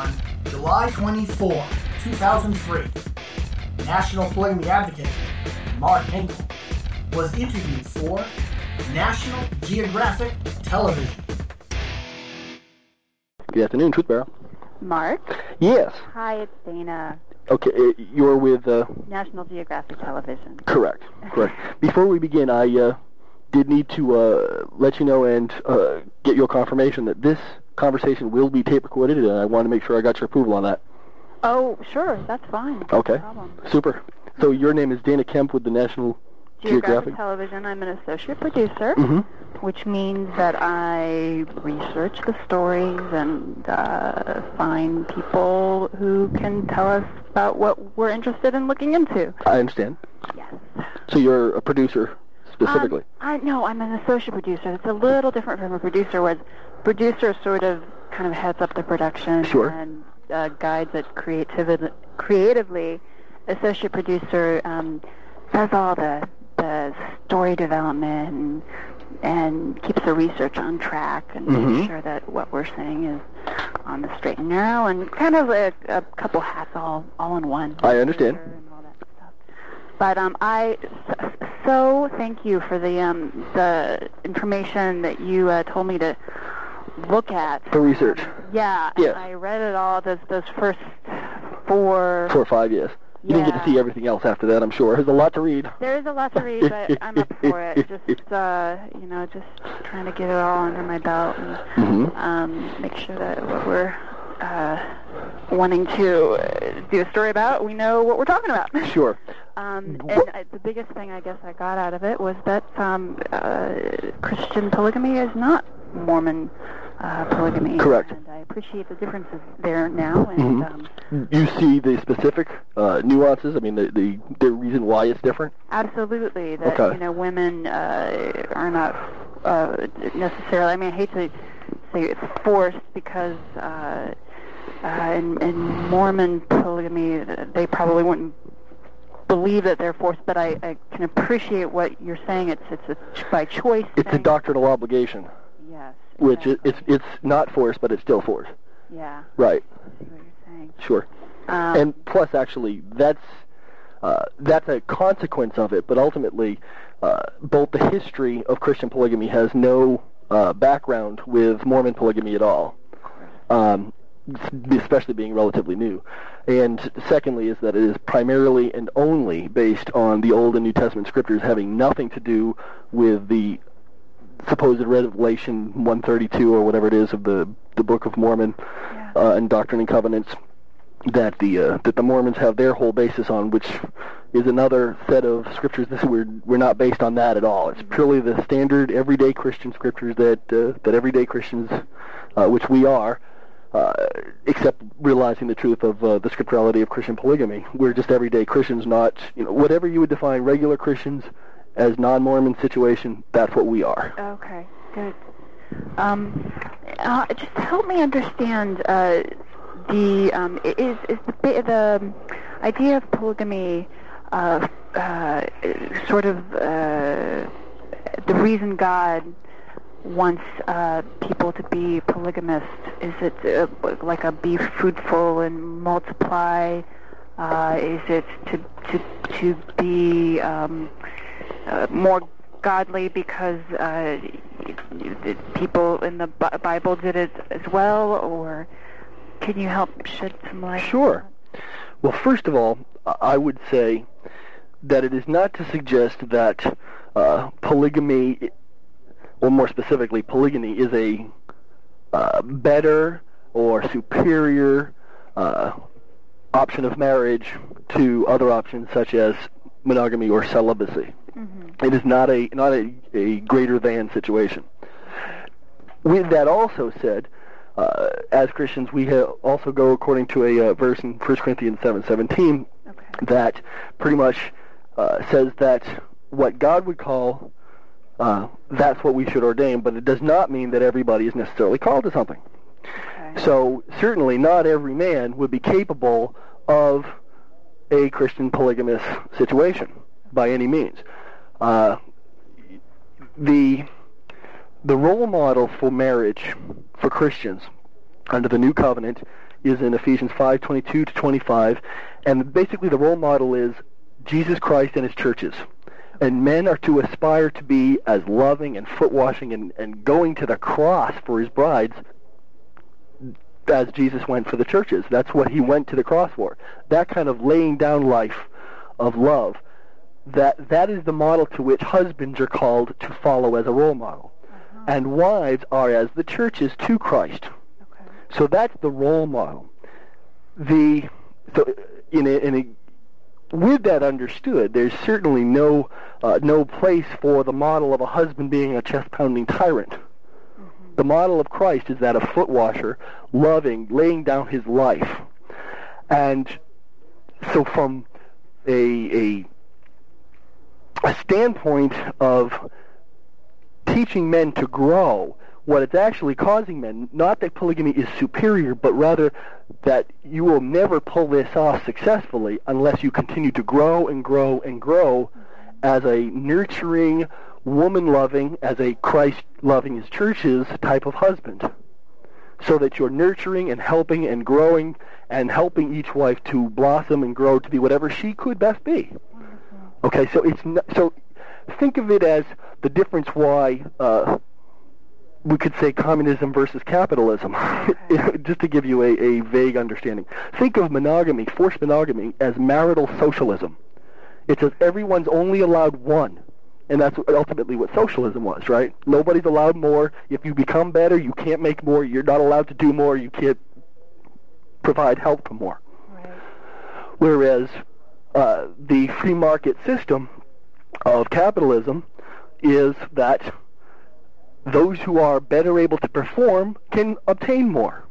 On July 24, 2003, national polygamy advocate Mark Henkel was interviewed for National Geographic Television. Good afternoon, TruthBearer. Mark. Yes. Hi, it's Dana. Okay, uh, you're with uh, National Geographic Television. correct. Correct. Before we begin, I uh, did need to uh, let you know and uh, get your confirmation that this conversation will be tape recorded, and I want to make sure I got your approval on that. Oh, sure, that's fine. No Okay. problem. Super. So your name is Dana Kemp with the National Geographic Geographic. Television. I'm an associate producer, Mm-hmm. which means that I research the stories and uh, find people who can tell us about what we're interested in looking into. I understand. Yes. So you're a producer specifically. Um, I no, I'm an associate producer. It's a little different from a producer, where producer sort of kind of heads up the production Sure. and uh, guides it creatively. Creatively, associate producer um, does all the the story development and, and keeps the research on track and Mhm. makes sure that what we're saying is on the straight and narrow and kind of a, a couple hats all all in one. I understand. And all that stuff. But um, I so thank you for the um, the information that you uh, told me to look at. For research. Yeah, Yes. I read it all. Those those first four. Four or five years. You didn't get to see everything else after that, I'm sure. There's a lot to read. There is a lot to read, but I'm up for it. Just uh, you know, just trying to get it all under my belt and Mhm. um, make sure that what we're uh, wanting to uh, do a story about, we know what we're talking about. Sure. Um, and uh, the biggest thing I guess I got out of it was that um, uh, Christian polygamy is not Mormon uh, polygamy. Correct. And I appreciate the differences there now. And Mhm. um, You see the specific uh, nuances. I mean, the, the the reason why it's different. absolutely, that Okay. you know, women uh, are not uh, necessarily. I mean, I hate to say it's forced because. Uh, uh, in, in Mormon polygamy, they probably wouldn't believe that they're forced, but I, I can appreciate what you're saying. It's it's a ch- by choice. It's a doctrinal obligation. Which is, it's it's not force, but it's still force. yeah. Right. I what you're saying. Sure. Um, and plus, actually, that's uh, that's a consequence of it. But ultimately, uh, both the history of Christian polygamy has no uh, background with Mormon polygamy at all. Um, especially being relatively new. And secondly is that it is primarily and only based on the Old and New Testament scriptures having nothing to do with the supposed revelation 132 or whatever it is of the the Book of Mormon Yeah. uh, and Doctrine and Covenants that the uh, that the Mormons have their whole basis on, which is another set of scriptures. This we're we're not based on that at all. It's purely the standard everyday Christian scriptures that uh, that everyday Christians, uh, which we are, uh, except realizing the truth of uh, the scripturality of Christian polygamy. We're just everyday Christians, not you know whatever you would define regular Christians as non-Mormon situation. That's what we are. Okay. Good. Um, uh, just help me understand uh, the um, is is the the idea of polygamy uh, uh, sort of uh, the reason God wants uh, people to be polygamist? Is it like a be fruitful and multiply? Is it to to to be um, uh, more godly because uh, people in the Bible did it as well, or can you help shed some light? Sure. Well, first of all, I would say that it is not to suggest that uh, polygamy, or more specifically, polygyny is a uh, better or superior uh, option of marriage to other options such as monogamy or celibacy. Mhm. It is not a not a, a greater than situation. With that also said, uh, as Christians, we ha- also go according to a uh, verse in 1 Corinthians 7:17 Okay. that pretty much uh, says that what God would call uh, that's what we should ordain, but it does not mean that everybody is necessarily called to something. Okay. So certainly not every man would be capable of a Christian polygamous situation by any means. Uh, the the role model for marriage for Christians under the new covenant is in Ephesians 5:22 to 25, and basically the role model is Jesus Christ and his churches. And men are to aspire to be as loving and foot washing and, and going to the cross for his brides as Jesus went for the churches. That's what he went to the cross for. That kind of laying down life of love. That that is the model to which husbands are called to follow as a role model. Uh-huh. And wives are as the churches to Christ. Okay. So that's the role model. The so in a, in a with that understood, there's certainly no uh, no place for the model of a husband being a chest pounding tyrant. Mm-hmm. The model of Christ is that of foot washer, loving, laying down his life, and so from a a a standpoint of teaching men to grow, what it's actually causing men, not that polygamy is superior, but rather that you will never pull this off successfully unless you continue to grow and grow and grow as a nurturing, woman-loving, as a Christ-loving his churches type of husband. So that you're nurturing and helping and growing and helping each wife to blossom and grow to be whatever she could best be. Okay, so it's not, so think of it as the difference why uh, we could say communism versus capitalism, just to give you a, a vague understanding. Think of monogamy, forced monogamy, as marital socialism. It says everyone's only allowed one. And that's ultimately what socialism was, right? Nobody's allowed more. If you become better, you can't make more. You're not allowed to do more. You can't provide help for more. Right. Whereas uh, the free market system of capitalism is that those who are better able to perform can obtain more,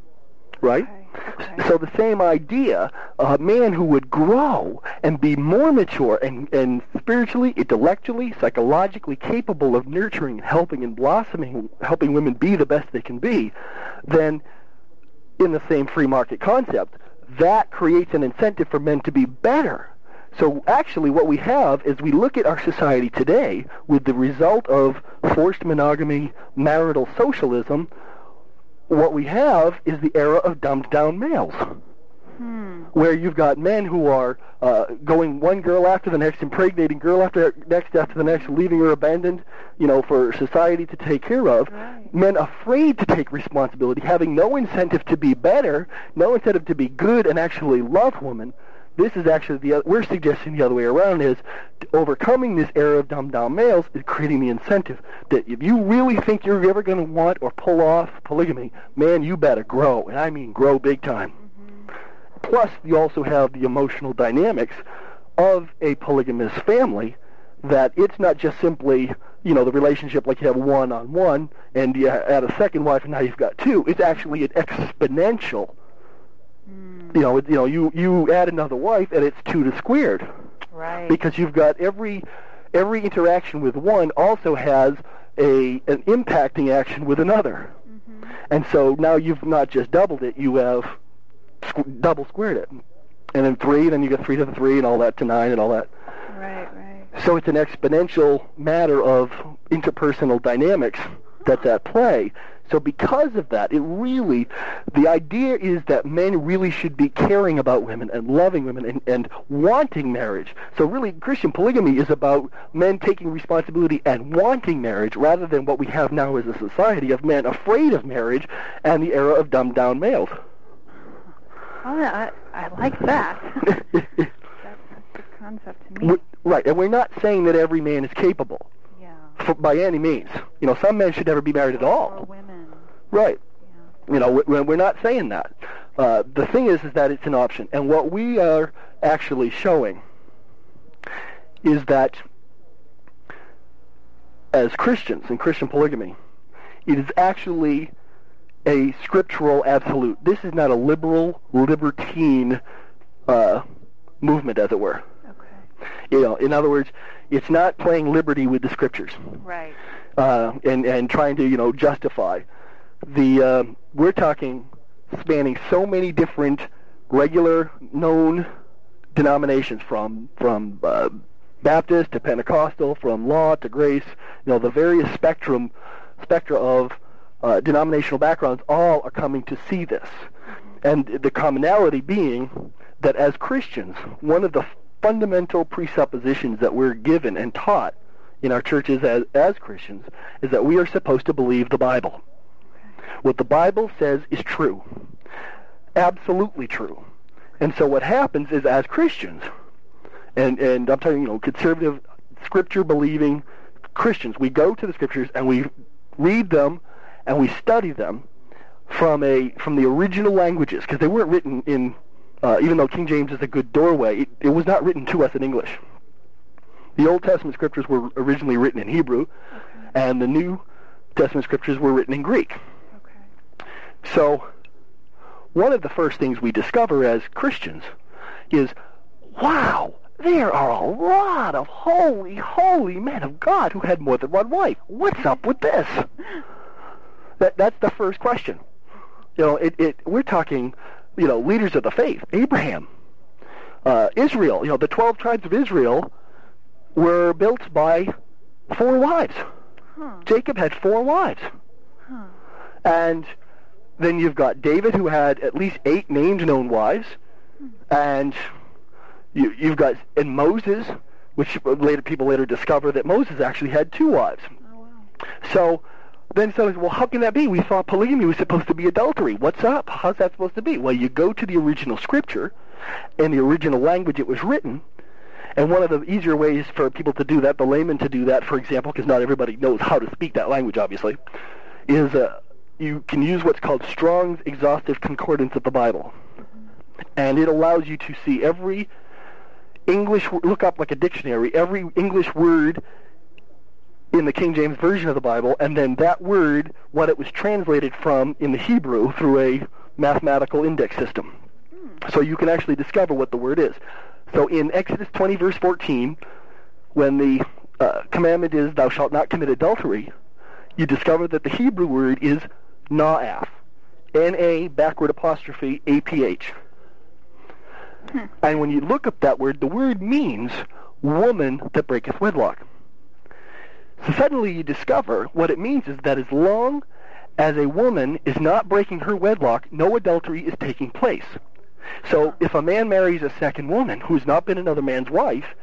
right? Okay. Okay. So the same idea, a man who would grow and be more mature and, and spiritually, intellectually, psychologically capable of nurturing and helping and blossoming, helping women be the best they can be, then in the same free market concept, that creates an incentive for men to be better so actually what we have is we look at our society today with the result of forced monogamy, marital socialism, what we have is the era of dumbed down males. Hmm. Where you've got men who are uh, going one girl after the next, impregnating girl after next after the next, leaving her abandoned, you know, for society to take care of. Right. Men afraid to take responsibility, having no incentive to be better, no incentive to be good and actually love women. This is actually the we're suggesting the other way around is overcoming this era of dumb down males is creating the incentive that if you really think you're ever going to want or pull off polygamy, man, you better grow, and I mean grow big time. Plus, you also have the emotional dynamics of a polygamous family that it's not just simply you know the relationship like you have one on one and you add a second wife and now you've got two. It's actually an exponential you know, you know, you you add another wife and it's two to squared. Right. Because you've got every every interaction with one also has a an impacting action with another. Mm-hmm. And so now you've not just doubled it, you have squ- double squared it. And then three, then you get three to the three and all that to nine and all that. Right, right. So it's an exponential matter of interpersonal dynamics that's at play. So because of that, it really, the idea is that men really should be caring about women and loving women and, and wanting marriage. So really, Christian polygamy is about men taking responsibility and wanting marriage rather than what we have now as a society of men afraid of marriage and the era of dumbed down males. Oh, I, I like that. that's, that's a good concept to me. Right, and we're not saying that every man is capable. Yeah. For, by any means. You know, some men should never be married at all. Or women. Right. Yeah. You know, we're not saying that. Uh, the thing is, is that it's an option, and what we are actually showing is that as Christians in Christian polygamy, it is actually a scriptural absolute. This is not a liberal, libertine uh, movement, as it were. Okay. You know, in other words, it's not playing liberty with the scriptures. Right. Uh, and and trying to you know justify the uh, we're talking spanning so many different regular known denominations from from uh, Baptist to Pentecostal, from law to grace, you know, the various spectrum spectra of uh, denominational backgrounds all are coming to see this. And the commonality being that as Christians, one of the fundamental presuppositions that we're given and taught in our churches as, as Christians is that we are supposed to believe the Bible. What the Bible says is true. Absolutely true. And so what happens is as Christians, and, and I'm talking, you know, conservative, scripture-believing Christians, we go to the scriptures and we read them and we study them from a from the original languages because they weren't written in uh, even though King James is a good doorway, it, it was not written to us in English. The Old Testament scriptures were originally written in Hebrew, okay. and the New Testament scriptures were written in Greek. Okay. So, one of the first things we discover as Christians is, wow, there are a lot of holy, holy men of God who had more than one wife. What's up with this? That that's the first question. You know, it, it we're talking, you know, leaders of the faith, Abraham, uh, Israel. You know, the twelve tribes of Israel were built by four wives. Huh. Jacob had four wives, huh. and then you've got David, who had at least eight named known wives, hmm. and you, you've got and Moses, which later people later discover that Moses actually had two wives. Oh, wow. So then so well, how can that be? We thought polygamy was supposed to be adultery. What's up? How's that supposed to be? Well, you go to the original scripture, and the original language it was written, and one of the easier ways for people to do that, the layman to do that, for example, because not everybody knows how to speak that language, obviously, is uh, you can use what's called Strong's Exhaustive Concordance of the Bible. And it allows you to see every English, look up like a dictionary, every English word in the King James Version of the Bible, and then that word, what it was translated from in the Hebrew through a mathematical index system. So you can actually discover what the word is. So in Exodus 20, verse 14, when the uh, commandment is, thou shalt not commit adultery, you discover that the Hebrew word is na'af. N-A, backward apostrophe, A-P-H. Hmm. And when you look up that word, the word means woman that breaketh wedlock. So suddenly you discover what it means is that as long as a woman is not breaking her wedlock, no adultery is taking place. So if a man marries a second woman who's not been another man's wife,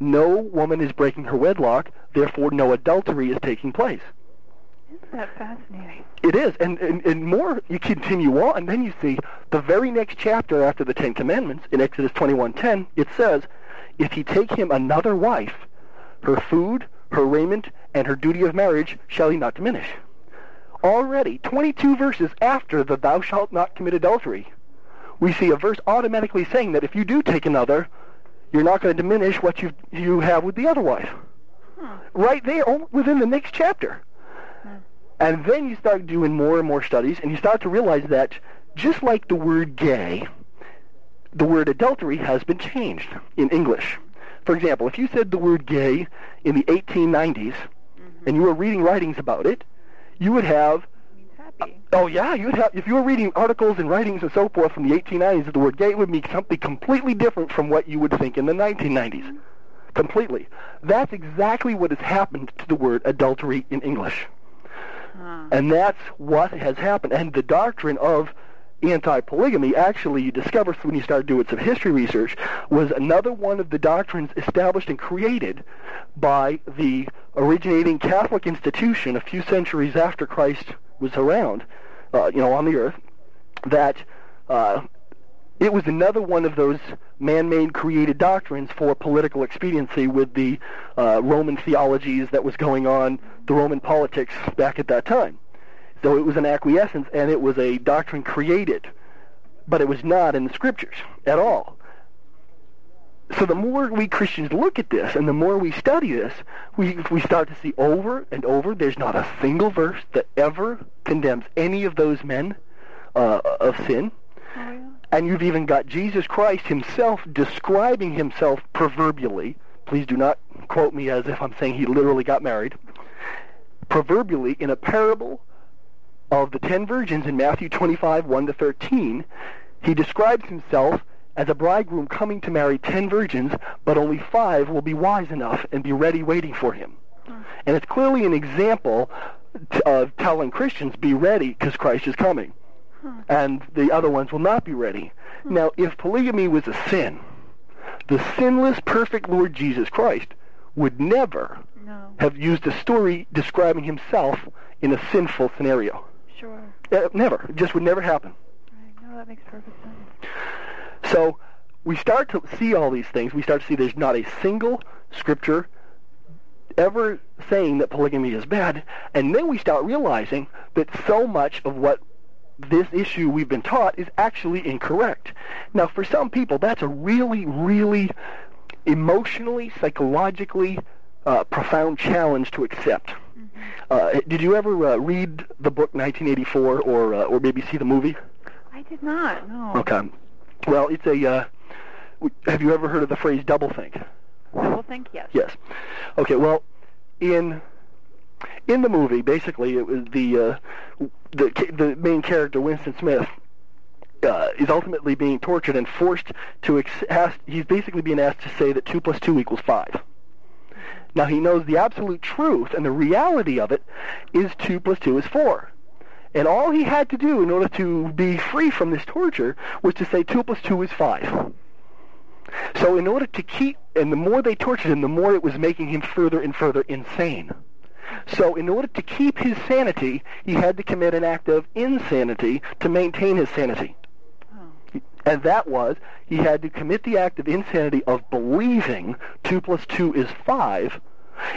no woman is breaking her wedlock, therefore no adultery is taking place. Isn't that fascinating? It is, and, and, and more, you continue on, and then you see the very next chapter after the Ten Commandments, in Exodus 21.10, it says, If he take him another wife, her food, her raiment, and her duty of marriage shall he not diminish. Already, 22 verses after the thou shalt not commit adultery, we see a verse automatically saying that if you do take another, you're not going to diminish what you you have with the other wife. Hmm. Right there, within the next chapter. Hmm. And then you start doing more and more studies, and you start to realize that just like the word gay, the word adultery has been changed in English. For example, if you said the word gay in the 1890s mm-hmm. and you were reading writings about it, you would have Oh yeah, you'd have if you were reading articles and writings and so forth from the 1890s, the word gay would mean something completely different from what you would think in the 1990s. Mm-hmm. Completely. That's exactly what has happened to the word adultery in English. Huh. And that's what has happened. And the doctrine of anti-polygamy, actually, you discover when you start doing some history research, was another one of the doctrines established and created by the originating Catholic institution a few centuries after Christ was around, uh, you know, on the earth, that uh, it was another one of those man-made created doctrines for political expediency with the uh, Roman theologies that was going on, the Roman politics back at that time. So it was an acquiescence, and it was a doctrine created, but it was not in the scriptures at all. So the more we Christians look at this, and the more we study this, we we start to see over and over. There's not a single verse that ever condemns any of those men uh, of sin. Oh, yeah. And you've even got Jesus Christ himself describing himself proverbially. Please do not quote me as if I'm saying he literally got married. Proverbially, in a parable of the ten virgins in Matthew 25, 1 to 13, he describes himself as a bridegroom coming to marry ten virgins, but only five will be wise enough and be ready waiting for him. Hmm. And it's clearly an example t- of telling Christians, be ready because Christ is coming. And the other ones will not be ready. Now, if polygamy was a sin, the sinless, perfect Lord Jesus Christ would never No. have used a story describing himself in a sinful scenario. Sure. Uh, never. It just would never happen. Right. No, that makes perfect sense. So we start to see all these things. We start to see there's not a single scripture ever saying that polygamy is bad. And then we start realizing that so much of what this issue we've been taught is actually incorrect. Now, for some people, that's a really, really emotionally, psychologically uh, profound challenge to accept. Uh, did you ever uh, read the book 1984 or, uh, or maybe see the movie? I did not. No. Okay. Well, it's a. Uh, have you ever heard of the phrase doublethink? Double think yes. Yes. Okay. Well, in in the movie, basically, it was the uh, the the main character Winston Smith. Uh, is ultimately being tortured and forced to ex- ask, he's basically being asked to say that 2 plus 2 equals 5. Now he knows the absolute truth and the reality of it is 2 plus 2 is 4. And all he had to do in order to be free from this torture was to say 2 plus 2 is 5. So in order to keep, and the more they tortured him, the more it was making him further and further insane. So in order to keep his sanity, he had to commit an act of insanity to maintain his sanity. And that was, he had to commit the act of insanity of believing 2 plus 2 is 5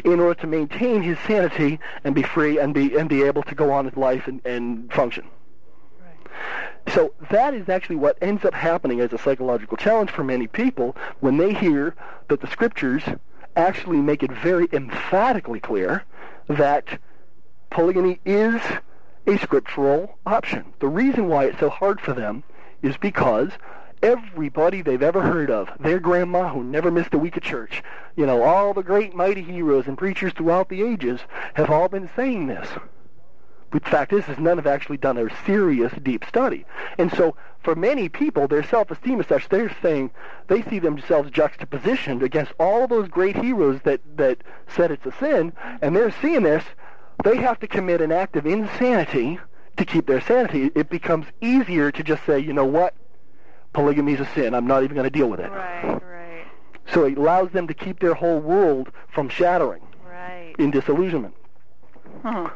in order to maintain his sanity and be free and be, and be able to go on with life and, and function. Right. So that is actually what ends up happening as a psychological challenge for many people when they hear that the scriptures actually make it very emphatically clear that polygamy is a scriptural option. The reason why it's so hard for them is because everybody they've ever heard of, their grandma who never missed a week of church, you know, all the great mighty heroes and preachers throughout the ages have all been saying this. But the fact is, is none have actually done a serious, deep study. And so, for many people, their self-esteem is such they're saying they see themselves juxtapositioned against all those great heroes that that said it's a sin, and they're seeing this. They have to commit an act of insanity to keep their sanity. It becomes easier to just say, you know what, polygamy is a sin. I'm not even going to deal with it. Right. Right. So it allows them to keep their whole world from shattering Right. in disillusionment. Huh.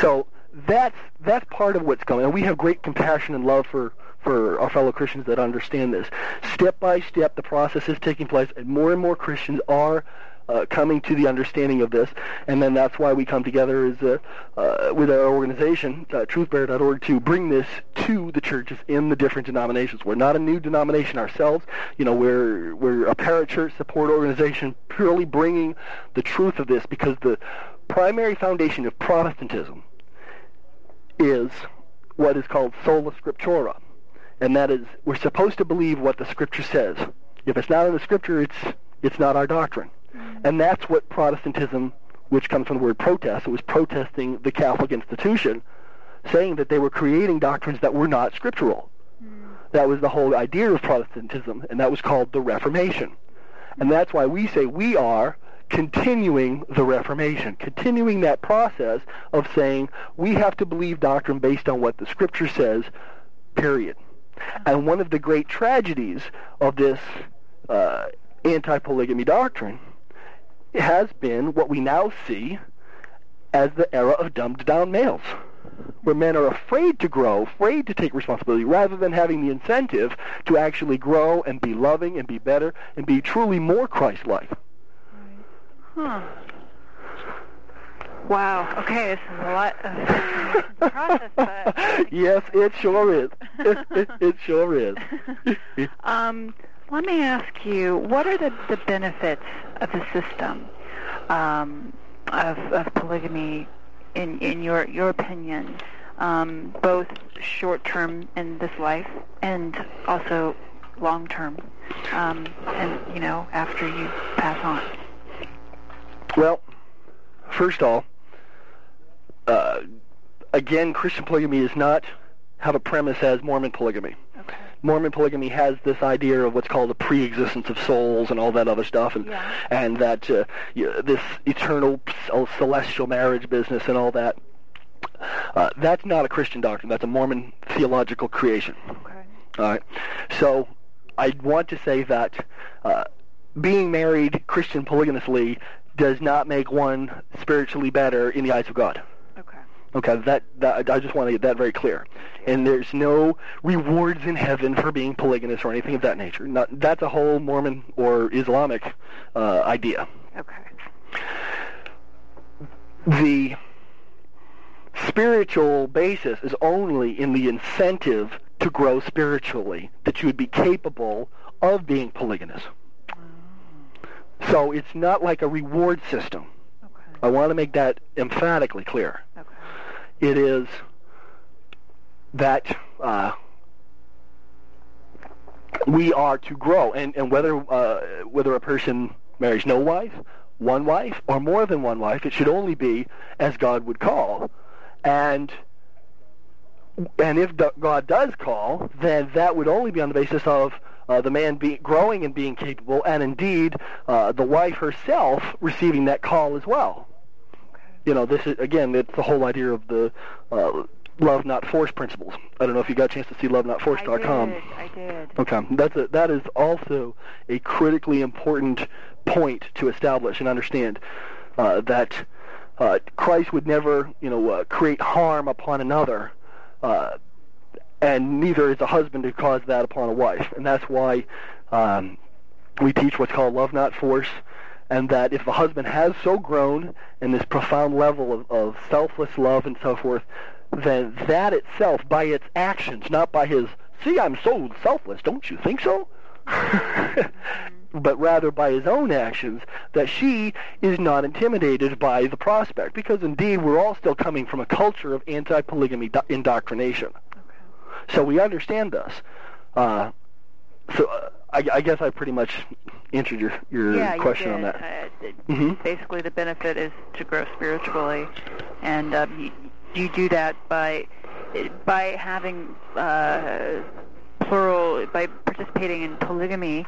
So that's that's part of what's going. And we have great compassion and love for for our fellow Christians that understand this. Step by step, the process is taking place, and more and more Christians are. Uh, coming to the understanding of this, and then that's why we come together as a, uh, with our organization, uh, truthbearer.org, to bring this to the churches in the different denominations. We're not a new denomination ourselves. You know, we're we're a parachurch support organization, purely bringing the truth of this because the primary foundation of Protestantism is what is called sola scriptura, and that is we're supposed to believe what the Scripture says. If it's not in the Scripture, it's it's not our doctrine, Mm-hmm. and that's what Protestantism, which comes from the word protest, it was protesting the Catholic institution, saying that they were creating doctrines that were not scriptural. Mm-hmm. That was the whole idea of Protestantism, and that was called the Reformation. And that's why we say we are continuing the Reformation, continuing that process of saying we have to believe doctrine based on what the Scripture says, period. Mm-hmm. And one of the great tragedies of this uh, anti-polygamy doctrine has been what we now see as the era of dumbed-down males, where men are afraid to grow, afraid to take responsibility, rather than having the incentive to actually grow and be loving and be better and be truly more Christ-like. Huh. Wow. Okay, this is a lot of process, but yes, it sure is. It, it, it sure is. um, let me ask you, what are the, the benefits of the system um, of, of polygamy in, in your, your opinion, um, both short term in this life and also long term, um, and you know after you pass on? Well, first of all, uh, again, Christian polygamy does not have a premise as Mormon polygamy. Okay. Mormon polygamy has this idea of what's called the pre-existence of souls and all that other stuff, and Yeah. and that uh, this eternal c- celestial marriage business and all that. Uh, that's not a Christian doctrine. That's a Mormon theological creation. Okay. All right. So I want to say that uh, being married Christian polygamously does not make one spiritually better in the eyes of God. Okay. That, that I just want to get that very clear. And there's no rewards in heaven for being polygamous or anything of that nature. Not, that's a whole Mormon or Islamic uh, idea. Okay. The spiritual basis is only in the incentive to grow spiritually, that you would be capable of being polygamous. So it's not like a reward system. Okay. I want to make that emphatically clear. It is that uh, we are to grow, and, and whether uh, whether a person marries no wife, one wife, or more than one wife, it should only be as God would call, and and if God does call, then that would only be on the basis of uh, the man be, growing and being capable, and indeed uh, the wife herself receiving that call as well. You know, this is again, it's the whole idea of the uh, love not force principles. I don't know if you got a chance to see lovenotforce.com. I did. I did. Okay, that's a, that is also a critically important point to establish and understand uh, that uh, Christ would never, you know, uh, create harm upon another, uh, and neither is a husband to cause that upon a wife, and that's why um, we teach what's called love not force. And that if the husband has so grown in this profound level of, of selfless love and so forth, then that itself, by its actions, not by his, see, I'm so selfless, don't you think so? but rather by his own actions, that she is not intimidated by the prospect. Because indeed, we're all still coming from a culture of anti-polygamy do- indoctrination. Okay. So we understand this. Uh, so uh, I, I guess I pretty much answered your, your yeah, question you on that. Uh, Mhm. Basically, the benefit is to grow spiritually, and um, you, you do that by by having uh, plural by participating in polygamy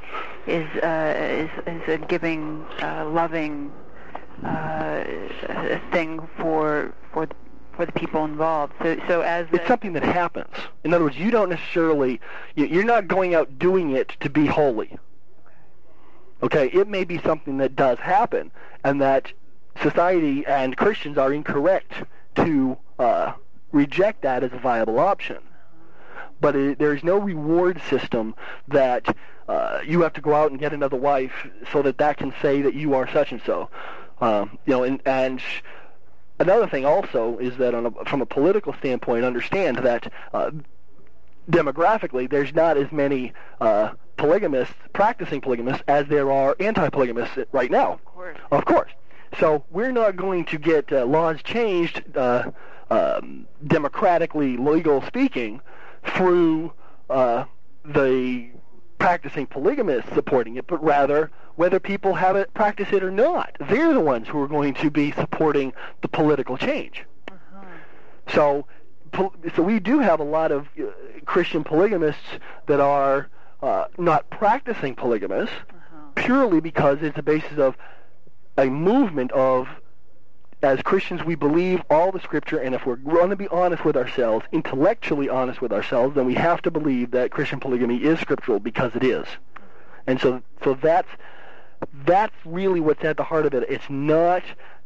is uh, is is a giving, uh, loving uh, thing for for the, for the people involved. So so as It's something that happens. In other words, you don't necessarily, you- you're not going out doing it to be holy. Okay, it may be something that does happen, and that society and Christians are incorrect to uh, reject that as a viable option. But it, there's no reward system that uh, you have to go out and get another wife so that that can say that you are such and so. Um, you know, and, and another thing also is that on a, from a political standpoint, understand that uh, demographically, there's not as many uh, polygamists, practicing polygamists, as there are anti-polygamists right now. of course. Of course. So we're not going to get uh, laws changed uh, um, democratically, legal speaking, through uh, the practicing polygamists supporting it, but rather whether people have it practice it or not. They're the ones who are going to be supporting the political change. Uh-huh. So, so we do have a lot of uh, Christian polygamists that are uh, not practicing polygamists Uh-huh. purely because it's a basis of a movement of, as Christians, we believe all the Scripture, and if we're going to be honest with ourselves, intellectually honest with ourselves, then we have to believe that Christian polygamy is scriptural because it is. And so, so that's that's really what's at the heart of it. It's not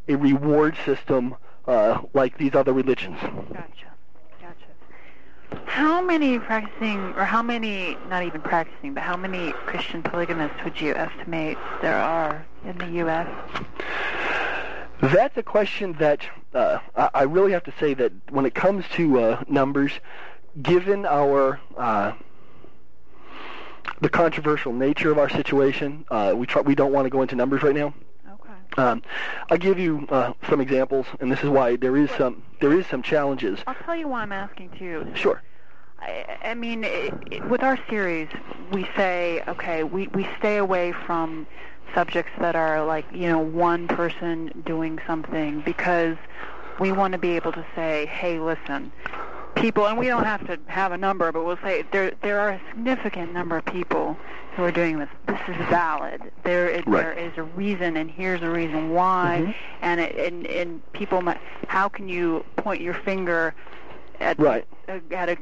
a reward system uh, like these other religions. Gotcha. Gotcha. How many practicing, or how many, not even practicing, but how many Christian polygamists would you estimate there are in the U.S.? That's a question that uh, I I really have to say that when it comes to uh, numbers, given our uh, the controversial nature of our situation, uh, we try, we don't want to go into numbers right now. Okay. Um, I'll give you uh, some examples, and this is why there is some there is some challenges. I'll tell you why I'm asking too. Sure. I, I mean, it, it, with our series, we say, okay, we, we stay away from subjects that are like, you know, one person doing something because we want to be able to say, hey, listen, people, and we don't have to have a number, but we'll say there there are a significant number of people who are doing this. This is valid. There is, Right. there is a reason, and here's a reason why. Mhm. And it, and and people, might, how can you point your finger at Right. uh, at a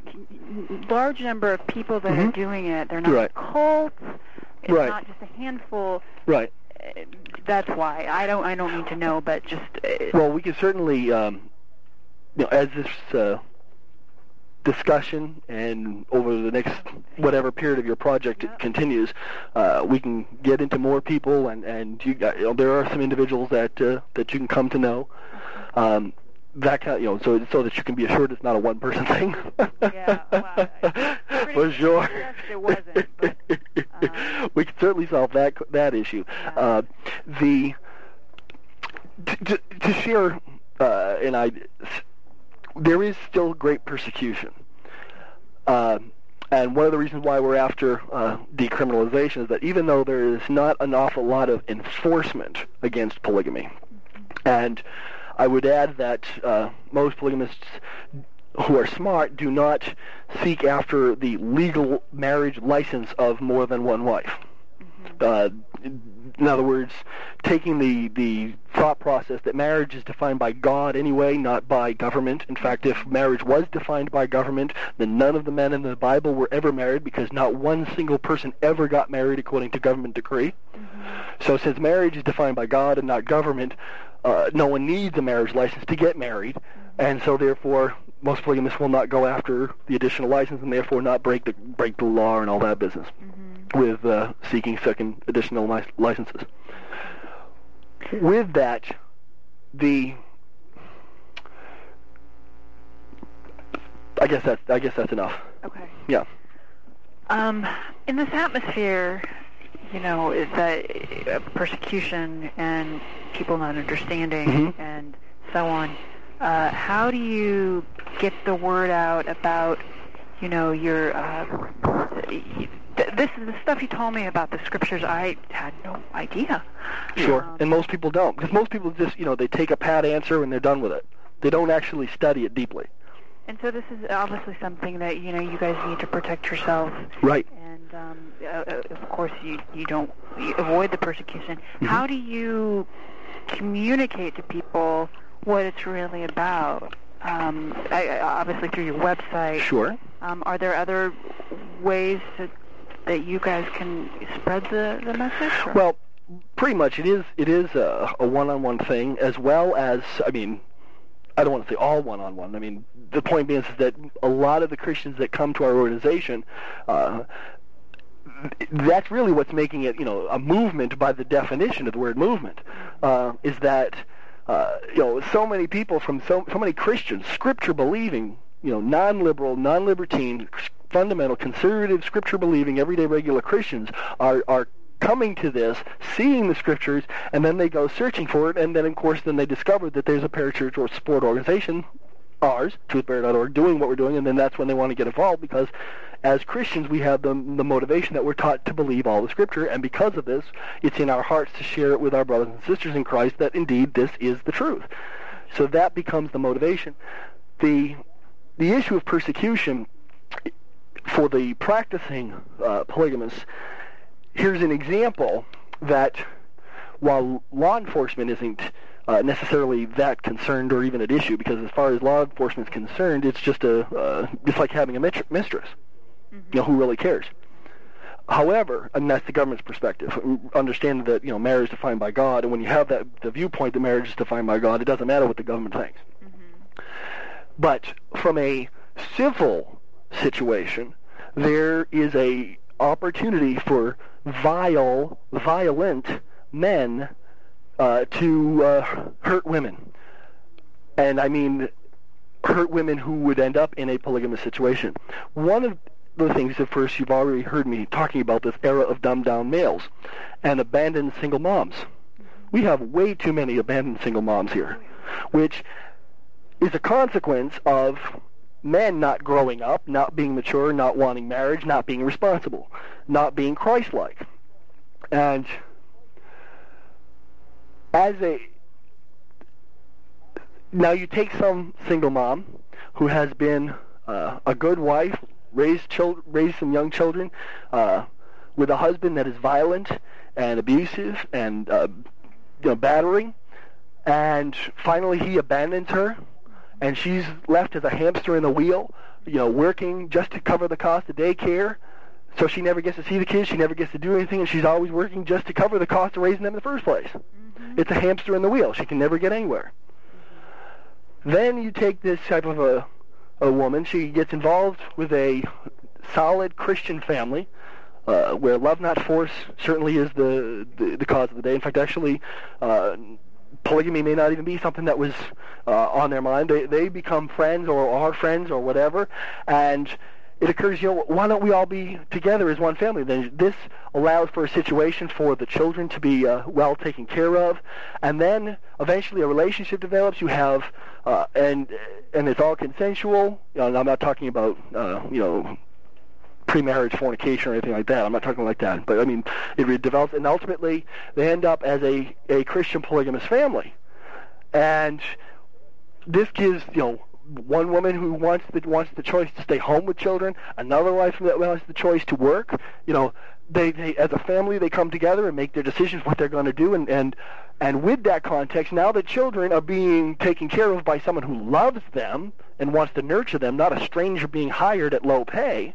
large number of people that are Mhm. doing it? They're not Right. cults. It's Right. not just a handful. Right. Uh, That's why I don't I don't need to know, but just uh, Well, we can certainly, um, you know, as this uh, discussion and over the next whatever period of your project Yeah. continues, uh, we can get into more people, and and you, got, you know, there are some individuals that uh, that you can come to know. Um, that kind, you know, so so that you can be assured it's not a one-person thing. Yeah, well, for sure. wasn't, but, um, we can certainly solve that that issue. Yeah. Uh, the to, to, share, uh, and I, there is still great persecution. Uh, and one of the reasons why we're after uh, decriminalization is that even though there is not an awful lot of enforcement against polygamy, and I would add that uh, most polygamists who are smart do not seek after the legal marriage license of more than one wife. Uh, in other words, taking the, the thought process that marriage is defined by God anyway, not by government. In fact, if marriage was defined by government, then none of the men in the Bible were ever married because not one single person ever got married according to government decree. Mm-hmm. So since marriage is defined by God and not government, uh, no one needs a marriage license to get married, mm-hmm. and so therefore most polygamists will not go after the additional license and therefore not break the break the law and all that business mm-hmm. With uh, seeking second additional lic- licenses. With that, the I guess that's I guess that's enough. okay. Yeah. Um, in this atmosphere, you know, is that uh, persecution and people not understanding Mhm. and so on. Uh, how do you get the word out about, you know, your uh, th- this is the stuff you told me about the scriptures. I had no idea. Sure. Um, and most people don't because most people just you know they take a pat answer and they're done with it. They don't actually study it deeply. And so this is obviously something that you know you guys need to protect yourselves. Right. And um, uh, uh, of course, you you don't you avoid the persecution. Mm-hmm. How do you communicate to people what it's really about? Um, I, obviously through your website. Sure. Um, are there other ways that that you guys can spread the the message? or- Well, pretty much it is it is a, a one-on-one thing as well as I mean I don't want to say all one-on-one. I mean the point being is that a lot of the Christians that come to our organization. Uh, that's really what's making it, you know, a movement by the definition of the word movement, uh, is that, uh, you know, so many people from so, so many Christians, scripture believing, you know, non-liberal, non-libertine, fundamental, conservative, scripture believing, everyday regular Christians are, are coming to this, seeing the scriptures, and then they go searching for it, and then of course then they discover that there's a parachurch or support organization ours, truthbearer.org, doing what we're doing, and then that's when they want to get involved because as Christians we have the, the motivation that we're taught to believe all the Scripture, and because of this, it's in our hearts to share it with our brothers and sisters in Christ that indeed this is the truth. So that becomes the motivation. The, the issue of persecution for the practicing uh, polygamists, here's an example that while law enforcement isn't uh, necessarily that concerned or even at issue, because as far as law enforcement is concerned, it's just a uh, it's like having a mitr- mistress. You know, who really cares? However, and that's the government's perspective, understanding that you know marriage is defined by God, and when you have that the viewpoint that marriage is defined by God, it doesn't matter what the government thinks. But from a civil situation, there is a opportunity for vile, violent men uh, to uh, hurt women, and I mean hurt women who would end up in a polygamous situation. One of the things at first you've already heard me talking about this era of dumbed down males and abandoned single moms. We have way too many abandoned single moms here, which is a consequence of men not growing up, not being mature, not wanting marriage, not being responsible, not being Christ-like. And as a now you take some single mom who has been uh, a good wife, raised chil- raise some young children, uh, with a husband that is violent and abusive and uh, you know battering, and finally he abandons her, and she's left as a hamster in the wheel, you know, working just to cover the cost of daycare. So she never gets to see the kids. She never gets to do anything, and she's always working just to cover the cost of raising them in the first place. Mm-hmm. It's a hamster in the wheel. She can never get anywhere. Then you take this type of a a woman. She gets involved with a solid Christian family. Uh, where love not force certainly is the, the, the cause of the day. In fact, actually, uh, polygamy may not even be something that was uh, on their mind. They they become friends or are friends or whatever, and it occurs, you know, why don't we all be together as one family? Then this allows for a situation for the children to be uh, well taken care of, and then eventually a relationship develops. You have, uh, and and it's all consensual. You know, I'm not talking about, uh, you know, pre-marriage fornication or anything like that. I'm not talking like that. But I mean, it develops, and ultimately they end up as a a Christian polygamous family, and this gives you know one woman who wants the wants the choice to stay home with children, another wife that wants the choice to work. You know, they, they as a family they come together and make their decisions what they're going to do, and and and with that context, now the children are being taken care of by someone who loves them and wants to nurture them, not a stranger being hired at low pay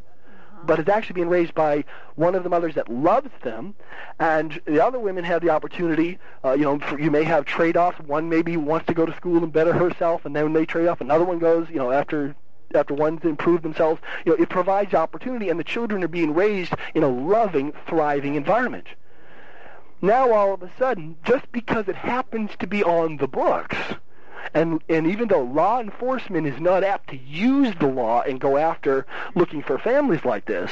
but it's actually being raised by one of the mothers that loves them, and the other women have the opportunity. Uh, you know, you may have trade-offs. One maybe wants to go to school and better herself, and then they trade off, another one goes. You know, after after one's improved themselves, you know, it provides opportunity, and the children are being raised in a loving, thriving environment. Now, all of a sudden, just because it happens to be on the books and, and even though law enforcement is not apt to use the law and go after looking for families like this,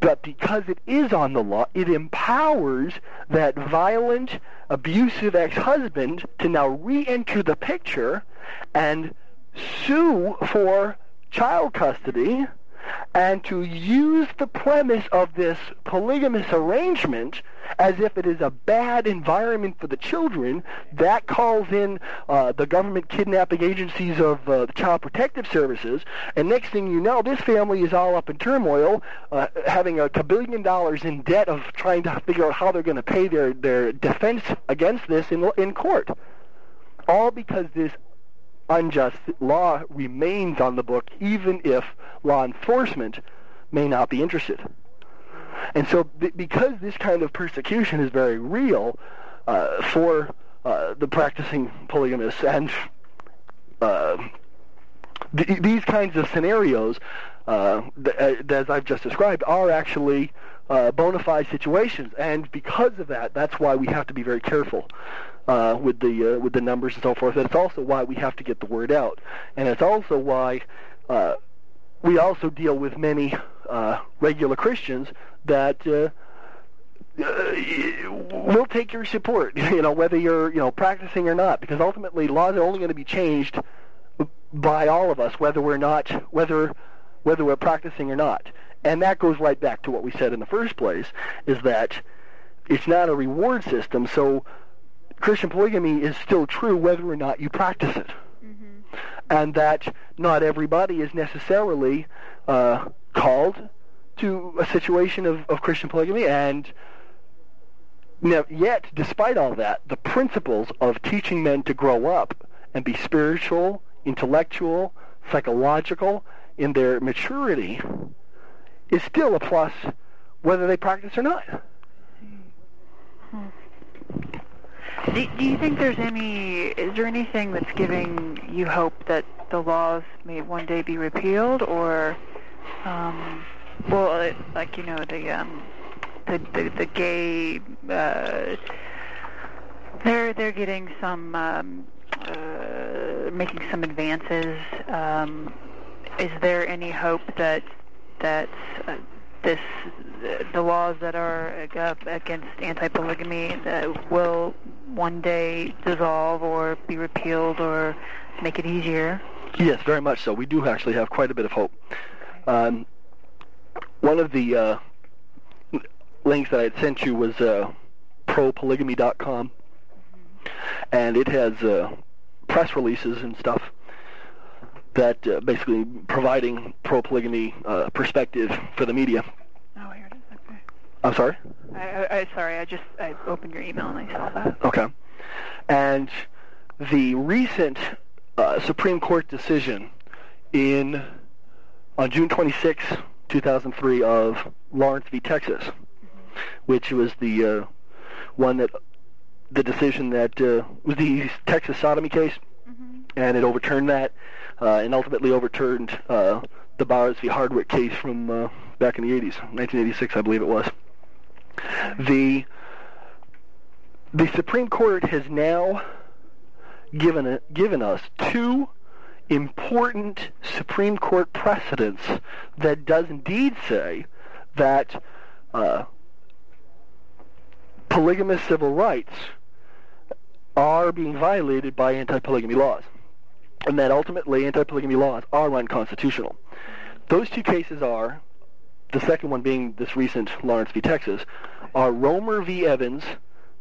but because it is on the law, it empowers that violent, abusive ex-husband to now re-enter the picture and sue for child custody and to use the premise of this polygamous arrangement as if it is a bad environment for the children, that calls in uh, the government kidnapping agencies of uh, the Child Protective Services, and next thing you know, this family is all up in turmoil, uh, having a billion dollars in debt of trying to figure out how they're going to pay their, their defense against this in, in court. All because this unjust law remains on the book, even if law enforcement may not be interested. And so, because this kind of persecution is very real uh, for uh, the practicing polygamists, and uh, th- these kinds of scenarios, uh, th- uh, as I've just described, are actually uh, bona fide situations. And because of that, that's why we have to be very careful. Uh, with the uh, with the numbers and so forth. It's also why we have to get the word out, and it's also why uh, we also deal with many uh, regular Christians that uh, uh, will take your support, you know, whether you're, you know, practicing or not, because ultimately laws are only going to be changed by all of us, whether we're not, whether, whether we're practicing or not. And that goes right back to what we said in the first place, is that it's not a reward system, so Christian polygamy is still true whether or not you practice it. Mm-hmm. And that not everybody is necessarily uh, called to a situation of, of Christian polygamy, and now, yet, despite all that, the principles of teaching men to grow up and be spiritual, intellectual, psychological in their maturity is still a plus whether they practice or not. Hmm. Do, do you think there's any, is there anything that's giving you hope that the laws may one day be repealed or um, well, it, like you know the um, the the, the gay. Uh, they're they're getting some um, uh, making some advances. Um, is there any hope that that uh, this the laws that are against anti-polygamy that will one day dissolve or be repealed or make it easier? Yes, very much so. We do actually have quite a bit of hope. Um, one of the uh, links that I had sent you was uh, propolygamy.com, and it has uh, press releases and stuff that uh, basically providing pro-polygamy uh, perspective for the media. Oh, here it is. Okay. I'm sorry. I, I, sorry. I just I opened your email and I saw that. Okay. And the recent uh, Supreme Court decision in on June 26, 2003, of Lawrence v. Texas, which was the uh, one that the decision that uh, was the Texas sodomy case, and it overturned that, uh, and ultimately overturned uh, the Bowers v. Hardwick case from uh, back in the 80s, 1986, I believe it was. The the Supreme Court has now given given us two important Supreme Court precedents that does indeed say that uh, polygamous civil rights are being violated by anti-polygamy laws, and that ultimately anti-polygamy laws are unconstitutional. Those two cases are, the second one being this recent Lawrence v. Texas, are Romer v. Evans,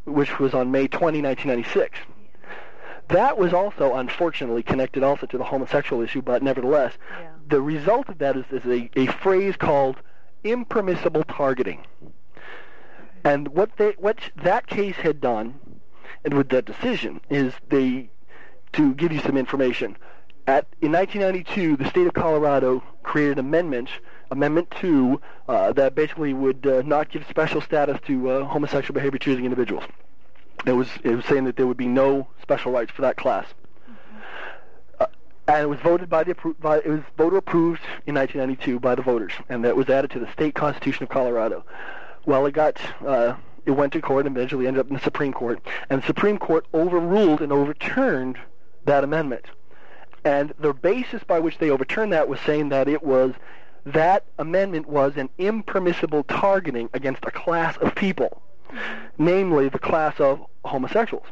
which was on May 20, 1996. That was also, unfortunately, connected also to the homosexual issue, but nevertheless, Yeah. the result of that is, is a, a phrase called impermissible targeting. And what they, what that case had done, and with that decision, is they, to give you some information, at in 1992, the state of Colorado created an amendment, Amendment 2, uh, that basically would uh, not give special status to uh, homosexual behavior choosing individuals. It was it was saying that there would be no special rights for that class. And it was voted by the by, it was voter approved in 1992 by the voters, and that was added to the state constitution of Colorado. Well, it got it went to court and eventually ended up in the Supreme Court, and the Supreme Court overruled and overturned that amendment. And the basis by which they overturned that was saying that it was that amendment was an impermissible targeting against a class of people, namely the class of homosexuals.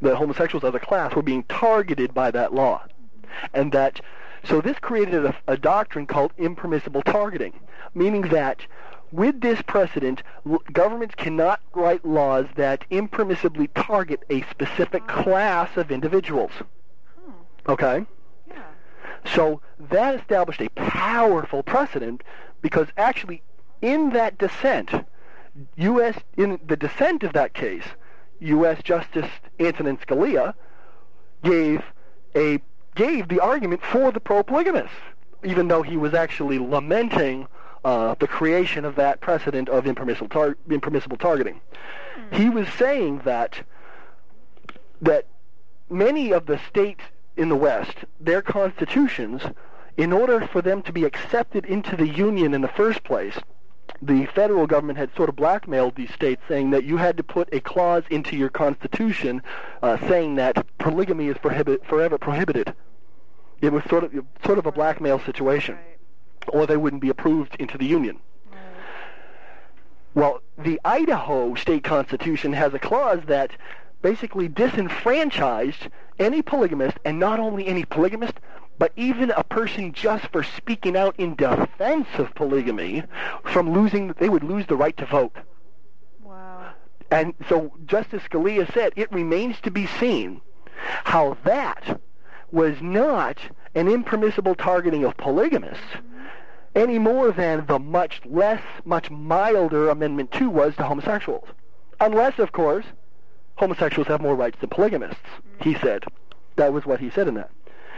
The homosexuals as a class were being targeted by that law. And that, so this created a, a doctrine called impermissible targeting, meaning that with this precedent, l- governments cannot write laws that impermissibly target a specific class of individuals. Hmm. Okay? So that established a powerful precedent because actually in that dissent, U.S. in the dissent of that case, U.S. Justice Antonin Scalia gave a gave the argument for the pro-polygamists, even though he was actually lamenting uh, the creation of that precedent of impermissible, tar- impermissible targeting. He was saying that that many of the states in the West, their constitutions, in order for them to be accepted into the Union in the first place, the federal government had sort of blackmailed these states, saying that you had to put a clause into your constitution uh, saying that polygamy is prohibit- forever prohibited. It was sort of sort of a blackmail situation, Right. or they wouldn't be approved into the Union. Well, the Idaho state constitution has a clause that basically disenfranchised any polygamist, and not only any polygamist, but even a person just for speaking out in defense of polygamy from losing, they would lose the right to vote. Wow. And so Justice Scalia said it remains to be seen how that was not an impermissible targeting of polygamists mm-hmm. any more than the much less, much milder Amendment 2 was to homosexuals. Unless, of course, homosexuals have more rights than polygamists, he mm. said. That was what he said in that.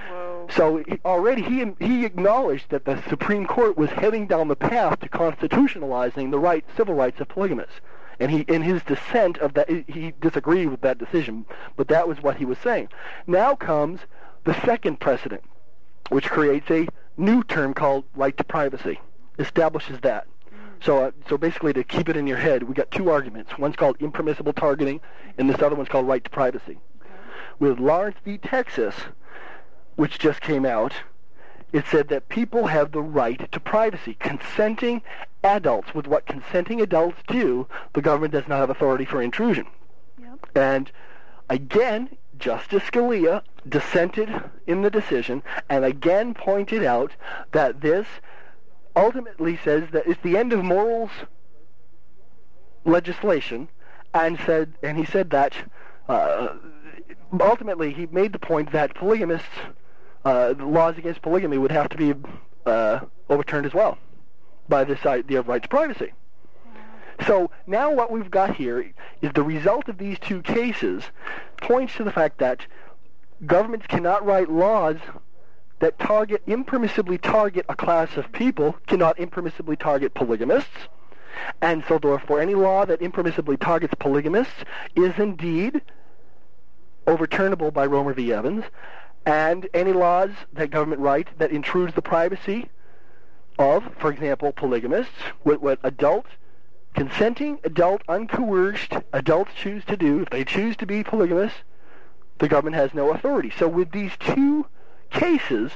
Whoa. So he, already he he acknowledged that the Supreme Court was heading down the path to constitutionalizing the right civil rights of polygamists. And he in his dissent of that he disagreed with that decision, but that was what he was saying. Now comes the second precedent, which creates a new term called right to privacy. Establishes that. So, uh, so basically, to keep it in your head, we got two arguments. One's called impermissible targeting, and this other one's called right to privacy. With Lawrence v. Texas, which just came out, it said that people have the right to privacy. Consenting adults, with what consenting adults do, the government does not have authority for intrusion. Yep. And again, Justice Scalia dissented in the decision and again pointed out that this ultimately says that it's the end of morals legislation and said and he said that uh, ultimately he made the point that polygamists uh, laws against polygamy would have to be uh, overturned as well by this idea of right to privacy. So now what we've got here is the result of these two cases points to the fact that governments cannot write laws that target impermissibly target a class of people, cannot impermissibly target polygamists. And so therefore any law that impermissibly targets polygamists is indeed overturnable by Romer v. Evans. And any laws that government write that intrudes the privacy of, for example, polygamists, what, what adult consenting adult, uncoerced adults choose to do, if they choose to be polygamous, the government has no authority. So with these two cases,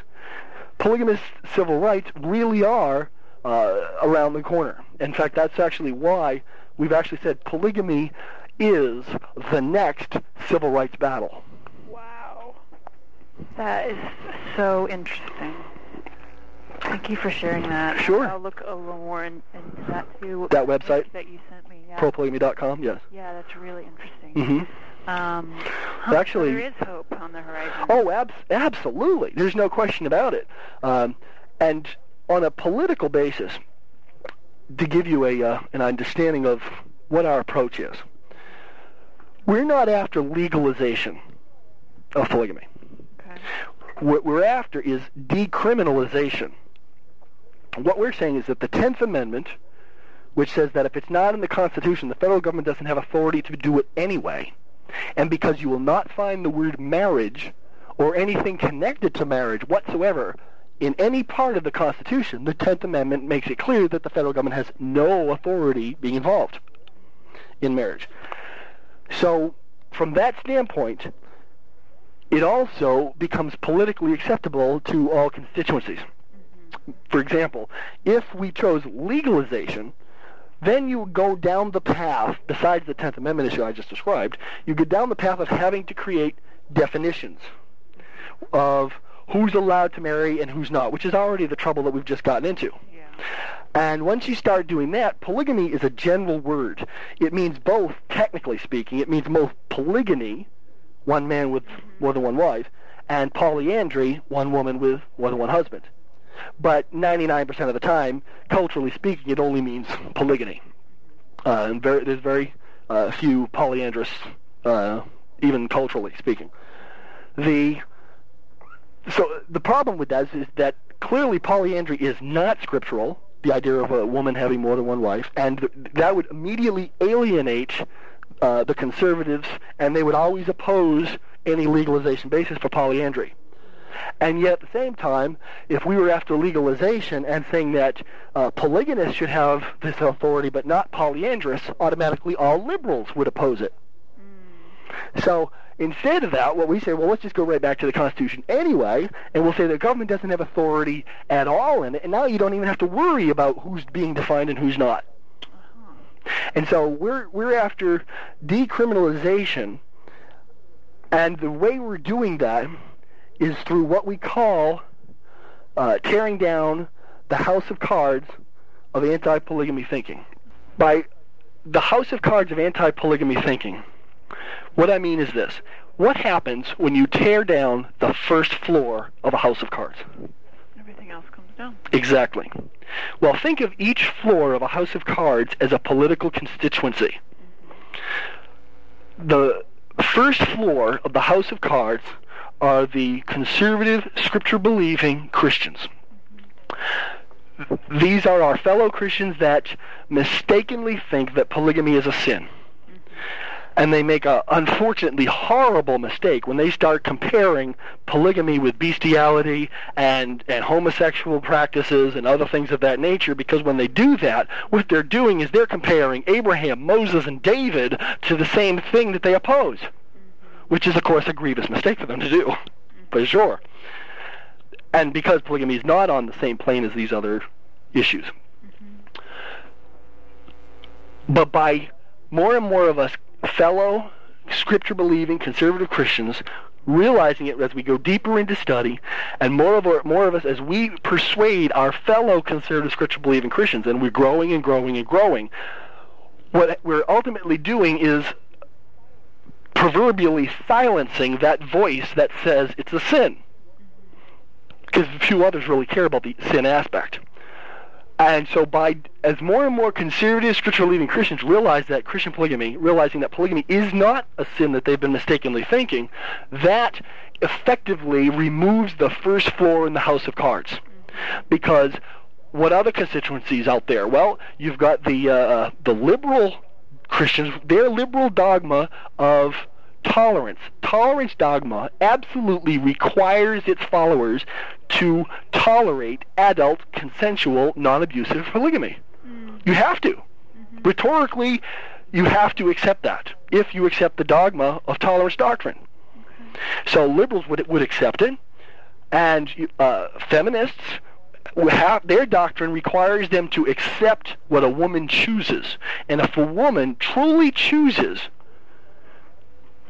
polygamous civil rights really are uh, around the corner. In fact, that's actually why we've actually said polygamy is the next civil rights battle. Wow. That is so interesting. Thank you for sharing that. Sure. I'll look a little more in, into that too. That website? that you sent me. Yeah. Propolygamy.com, yes. Yeah, that's really interesting. Mm-hmm. Um, huh, actually- so there is hope on the horizon. Oh, abs- absolutely. There's no question about it. Um, and on a political basis, to give you a uh, an understanding of what our approach is, we're not after legalization of polygamy. Okay. What we're after is decriminalization. What we're saying is that the Tenth Amendment, which says that if it's not in the Constitution, the federal government doesn't have authority to do it anyway, and because you will not find the word marriage or anything connected to marriage whatsoever in any part of the Constitution, the Tenth Amendment makes it clear that the federal government has no authority being involved in marriage. So, from that standpoint, it also becomes politically acceptable to all constituencies. Mm-hmm. For example, if we chose legalization, then you go down the path, besides the 10th Amendment issue I just described, you go down the path of having to create definitions of who's allowed to marry and who's not, which is already the trouble that we've just gotten into. Yeah. And once you start doing that, polygamy is a general word. It means both, technically speaking, it means both polygyny, one man with mm-hmm. more than one wife, and polyandry, one woman with more than one husband. But 99% of the time, culturally speaking, it only means polygyny. Uh, and very, there's very uh, few polyandrous, uh, even culturally speaking. The so the problem with that is, is that clearly polyandry is not scriptural, the idea of a woman having more than one wife, and th- that would immediately alienate uh, the conservatives, and they would always oppose any legalization basis for polyandry. And yet, at the same time, if we were after legalization and saying that uh, polygamists should have this authority but not polyandrous, automatically all liberals would oppose it. So instead of that, what we say, well, let's just go right back to the Constitution anyway, and we'll say the government doesn't have authority at all in it, and now you don't even have to worry about who's being defined and who's not. And so we're we're after decriminalization, and the way we're doing that is through what we call uh, tearing down the house of cards of anti-polygamy thinking. By the house of cards of anti-polygamy thinking, what I mean is this. What happens when you tear down the first floor of a house of cards? Everything else comes down. Exactly. Well, think of each floor of a house of cards as a political constituency. The first floor of the house of cards are the conservative, scripture-believing Christians. These are our fellow Christians that mistakenly think that polygamy is a sin and they make a unfortunately horrible mistake when they start comparing polygamy with bestiality and and homosexual practices and other things of that nature because when they do that what they're doing is they're comparing Abraham, Moses and David to the same thing that they oppose which is of course a grievous mistake for them to do for sure. And because polygamy is not on the same plane as these other issues. But by more and more of us fellow scripture believing conservative Christians realizing it as we go deeper into study and more of our, more of us as we persuade our fellow conservative scripture believing Christians and we're growing and growing and growing what we're ultimately doing is proverbially silencing that voice that says it's a sin because few others really care about the sin aspect. And so, by as more and more conservative, scripture-believing Christians realize that Christian polygamy, realizing that polygamy is not a sin that they've been mistakenly thinking, that effectively removes the first floor in the house of cards, because what other constituencies out there? Well, you've got the uh, the liberal Christians, their liberal dogma of tolerance. Tolerance dogma absolutely requires its followers to tolerate adult, consensual, non-abusive polygamy. Mm. You have to. Mm-hmm. Rhetorically, you have to accept that if you accept the dogma of tolerance doctrine. Okay. So liberals would would accept it, and uh, feminists have, their doctrine requires them to accept what a woman chooses. And if a woman truly chooses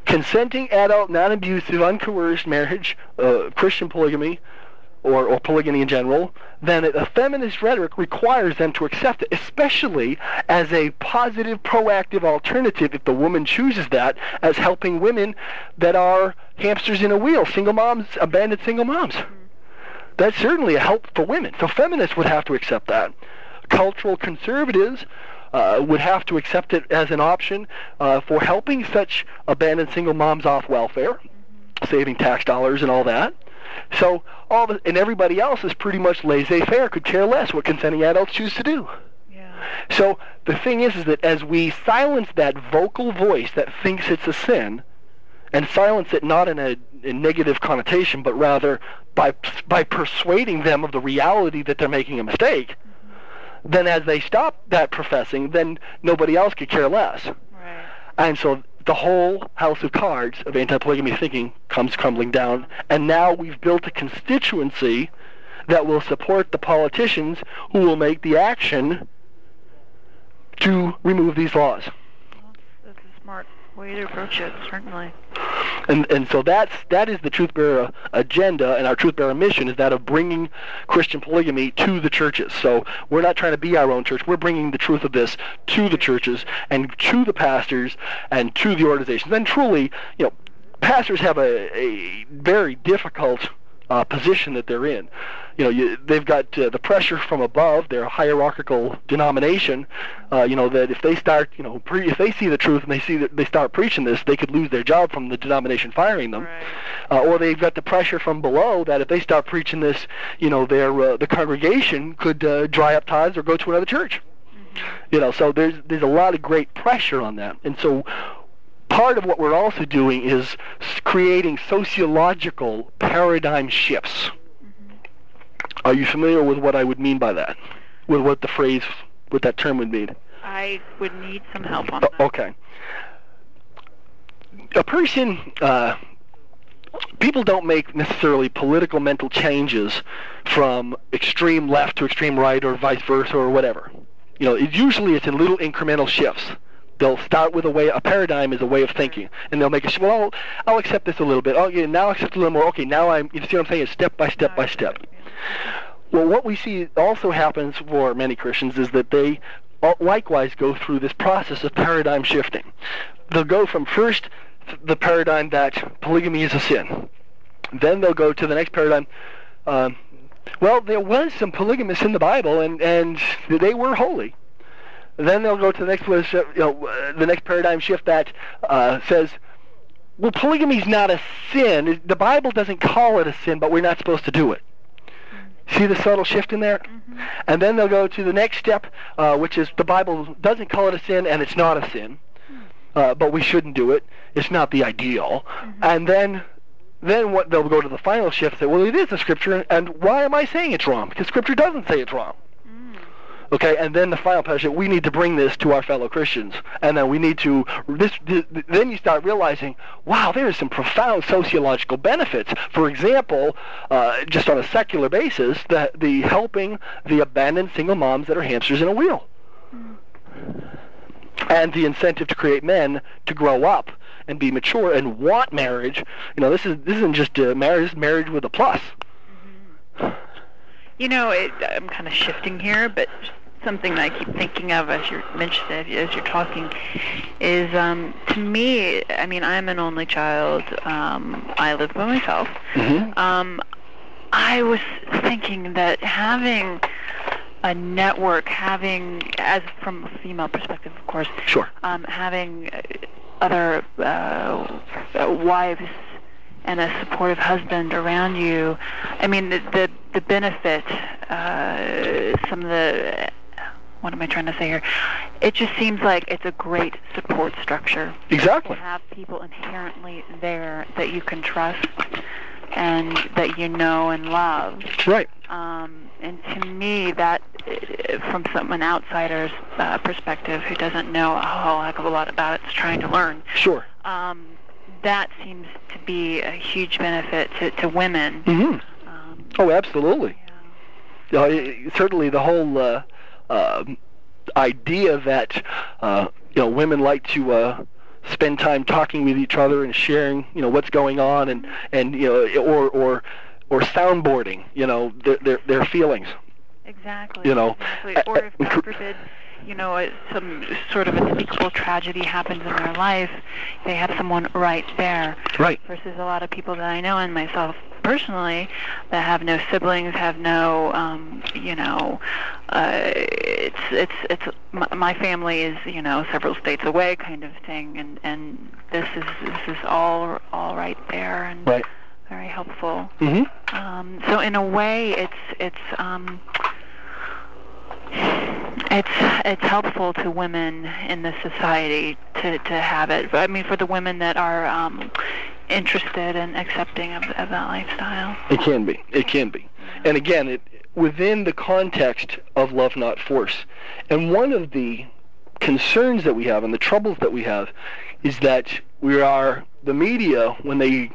consenting, adult, non-abusive, uncoerced marriage, uh, Christian polygamy, or, or polygamy in general, then a feminist rhetoric requires them to accept it, especially as a positive, proactive alternative if the woman chooses that as helping women that are hamsters in a wheel, single moms, abandoned single moms. That's certainly a help for women. So feminists would have to accept that. Cultural conservatives uh, would have to accept it as an option uh, for helping such abandoned single moms off welfare, saving tax dollars and all that. So all the, and everybody else is pretty much laissez-faire, could care less what consenting adults choose to do. Yeah. So the thing is, is that as we silence that vocal voice that thinks it's a sin, and silence it not in a, a, negative connotation, but rather by by persuading them of the reality that they're making a mistake. Then, as they stop that professing, then nobody else could care less. Right. And so the whole house of cards of anti-polygamy thinking comes crumbling down, and now we've built a constituency that will support the politicians who will make the action to remove these laws. Smart way to approach it, certainly. And and so that's that is the TruthBearer agenda, and our TruthBearer mission is that of bringing Christian polygamy to the churches. So we're not trying to be our own church. We're bringing the truth of this to the churches and to the pastors and to the organizations. And truly, you know, pastors have a, a very difficult uh, position that they're in. You know, you, they've got uh, the pressure from above, their hierarchical denomination. Uh, you know that if they start, you know, pre- if they see the truth and they see that they start preaching this, they could lose their job from the denomination firing them. Right. Uh, or they've got the pressure from below that if they start preaching this, you know, their uh, the congregation could uh, dry up tithes or go to another church. Mm-hmm. You know, so there's there's a lot of great pressure on that, and so part of what we're also doing is creating sociological paradigm shifts. Mm-hmm. Are you familiar with what I would mean by that? With what the phrase, what that term would mean? I would need some help on that. Okay. A person, uh, people don't make necessarily political mental changes from extreme left to extreme right or vice versa or whatever. You know, it, usually it's in little incremental shifts. They'll start with a way, a paradigm is a way of thinking, and they'll make a, well, I'll, I'll accept this a little bit. Oh, yeah, now I accept a little more. Okay, now I'm, you see what I'm saying? It's step by step by step. Well, what we see also happens for many Christians is that they likewise go through this process of paradigm shifting. They'll go from first the paradigm that polygamy is a sin. Then they'll go to the next paradigm. Um, well, there was some polygamists in the Bible, and, and they were holy. Then they'll go to the next, you know, uh, the next paradigm shift that uh, says, well, polygamy is not a sin. The Bible doesn't call it a sin, but we're not supposed to do it. See the subtle shift in there? Mm-hmm. And then they'll go to the next step, uh, which is the Bible doesn't call it a sin, and it's not a sin. Uh, but we shouldn't do it. It's not the ideal. Mm-hmm. And then then what they'll go to the final shift and say, well, it is a scripture, and why am I saying it's wrong? Because scripture doesn't say it's wrong. Okay, and then the final passage, we need to bring this to our fellow Christians, and then we need to. This, this, then you start realizing, wow, there is some profound sociological benefits. For example, uh, just on a secular basis, that the helping the abandoned single moms that are hamsters in a wheel, and the incentive to create men to grow up and be mature and want marriage. You know, this is this isn't just a marriage; this marriage with a plus. Mm-hmm. You know, it, I'm kind of shifting here, but something that I keep thinking of as you're mentioning as you're talking is um, to me. I mean, I'm an only child. Um, I live by myself. Mm-hmm. Um, I was thinking that having a network, having, as from a female perspective, of course, Sure. um, having other uh, uh, wives and a supportive husband around you. I mean, the the, the benefit, uh, some of the, what am I trying to say here? It just seems like it's a great support structure to Exactly. have people inherently there that you can trust and that you know and love. Right. Um, and to me, that, uh, from some an outsider's uh, perspective who doesn't know a whole heck of a lot about it, is trying to learn, Sure. um, that seems to be a huge benefit to, to women. Mm-hmm. Um, Oh, absolutely. Yeah. it- certainly the whole uh, um idea that uh, you know women like to uh, spend time talking with each other and sharing you know what's going on and and you know or or or soundboarding you know their their, their feelings. exactly. You know, exactly. Or if God forbid, you know, some sort of unspeakable tragedy happens in their life, they have someone right there. Right. versus a lot of people that I know and myself personally that have no siblings, have no, um, you know, uh, it's it's it's my, my family is you know several states away kind of thing, and and this is this is all all right there and Right. very helpful. hmm Um, so in a way, it's it's um, it's it's helpful to women in the society to to have it. I mean, for the women that are um, interested and accepting of, of that lifestyle. It can be. It can be. And again, it within the context of love not force. And one of the concerns that we have and the troubles that we have is that we are the media when they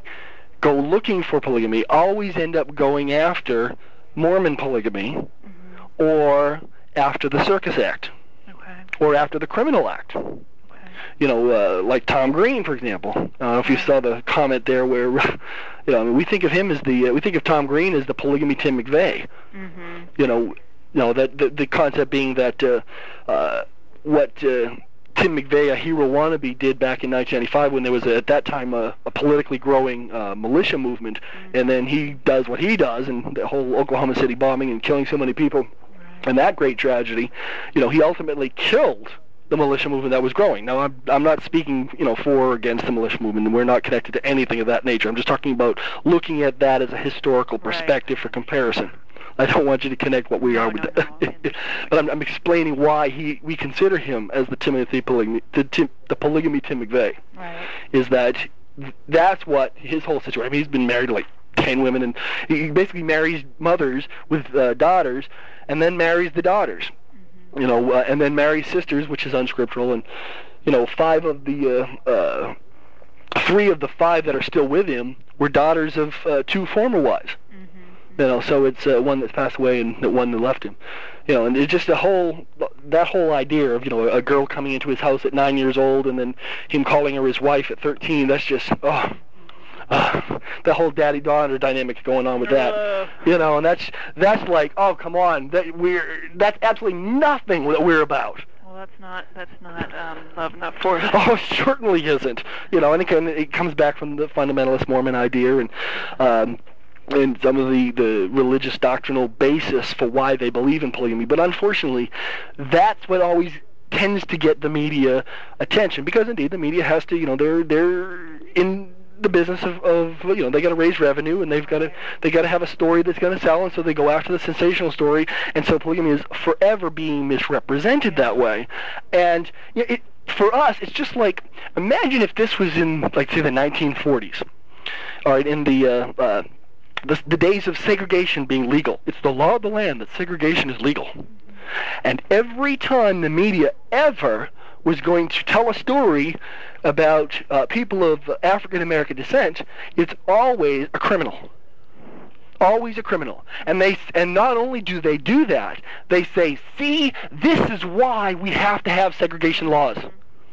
go looking for polygamy always end up going after Mormon polygamy or after the Circus Act Okay. or after the Criminal Act Okay. you know, uh, like Tom Green, for example. I don't know if you saw the comment there where, you know, I mean, we think of him as the, uh, we think of Tom Green as the polygamy Tim McVeigh. Mhm. You know, you know that the, the concept being that uh, uh, what uh, Tim McVeigh, a hero wannabe, did back in 1995 when there was a, at that time a, a politically growing uh, militia movement, and then he does what he does, and the whole Oklahoma City bombing and killing so many people, and that great tragedy, you know, he ultimately killed the militia movement that was growing. Now, I'm I'm not speaking, you know, for or against the militia movement, and we're not connected to anything of that nature. I'm just talking about looking at that as a historical Right. perspective for comparison. I don't want you to connect what we No, are with no, that. no. but I'm, I'm explaining why he we consider him as the Timothy polygamy, the, Tim, the polygamy Tim McVeigh Right. is that that's what his whole situation. I mean, he's been married to like ten women, and he he basically marries mothers with uh, daughters, and then marries the daughters. You know, uh, and then marries sisters, which is unscriptural, and you know, five of the uh, uh, three of the five that are still with him were daughters of uh, two former wives. You know, so it's uh, one that's passed away and the one that left him. You know, and it's just a whole that whole idea of you know a girl coming into his house at nine years old and then him calling her his wife at thirteen. That's just oh, uh, the whole daddy daughter dynamic going on with that. You know, and that's that's like oh come on, that we're that's absolutely nothing that we're about. Well, that's not that's not um, love, not force. Oh, certainly isn't. You know, and again, it comes back from the fundamentalist Mormon idea and um, and some of the the religious doctrinal basis for why they believe in polygamy. But unfortunately, that's what always tends to get the media attention because indeed the media has to, you know, they're they're in the business of, of you know they got to raise revenue and they've got to they got to have a story that's going to sell and so they go after the sensational story and so polygamy is forever being misrepresented that way. And you know, it for us it's just like imagine if this was in like say the 1940s all right in the uh, uh, the, the days of segregation being legal. It's the law of the land that segregation is legal. And every time the media ever was going to tell a story about uh, people of African American descent, it's always a criminal. Always a criminal. And they and not only do they do that, they say, "See, this is why we have to have segregation laws."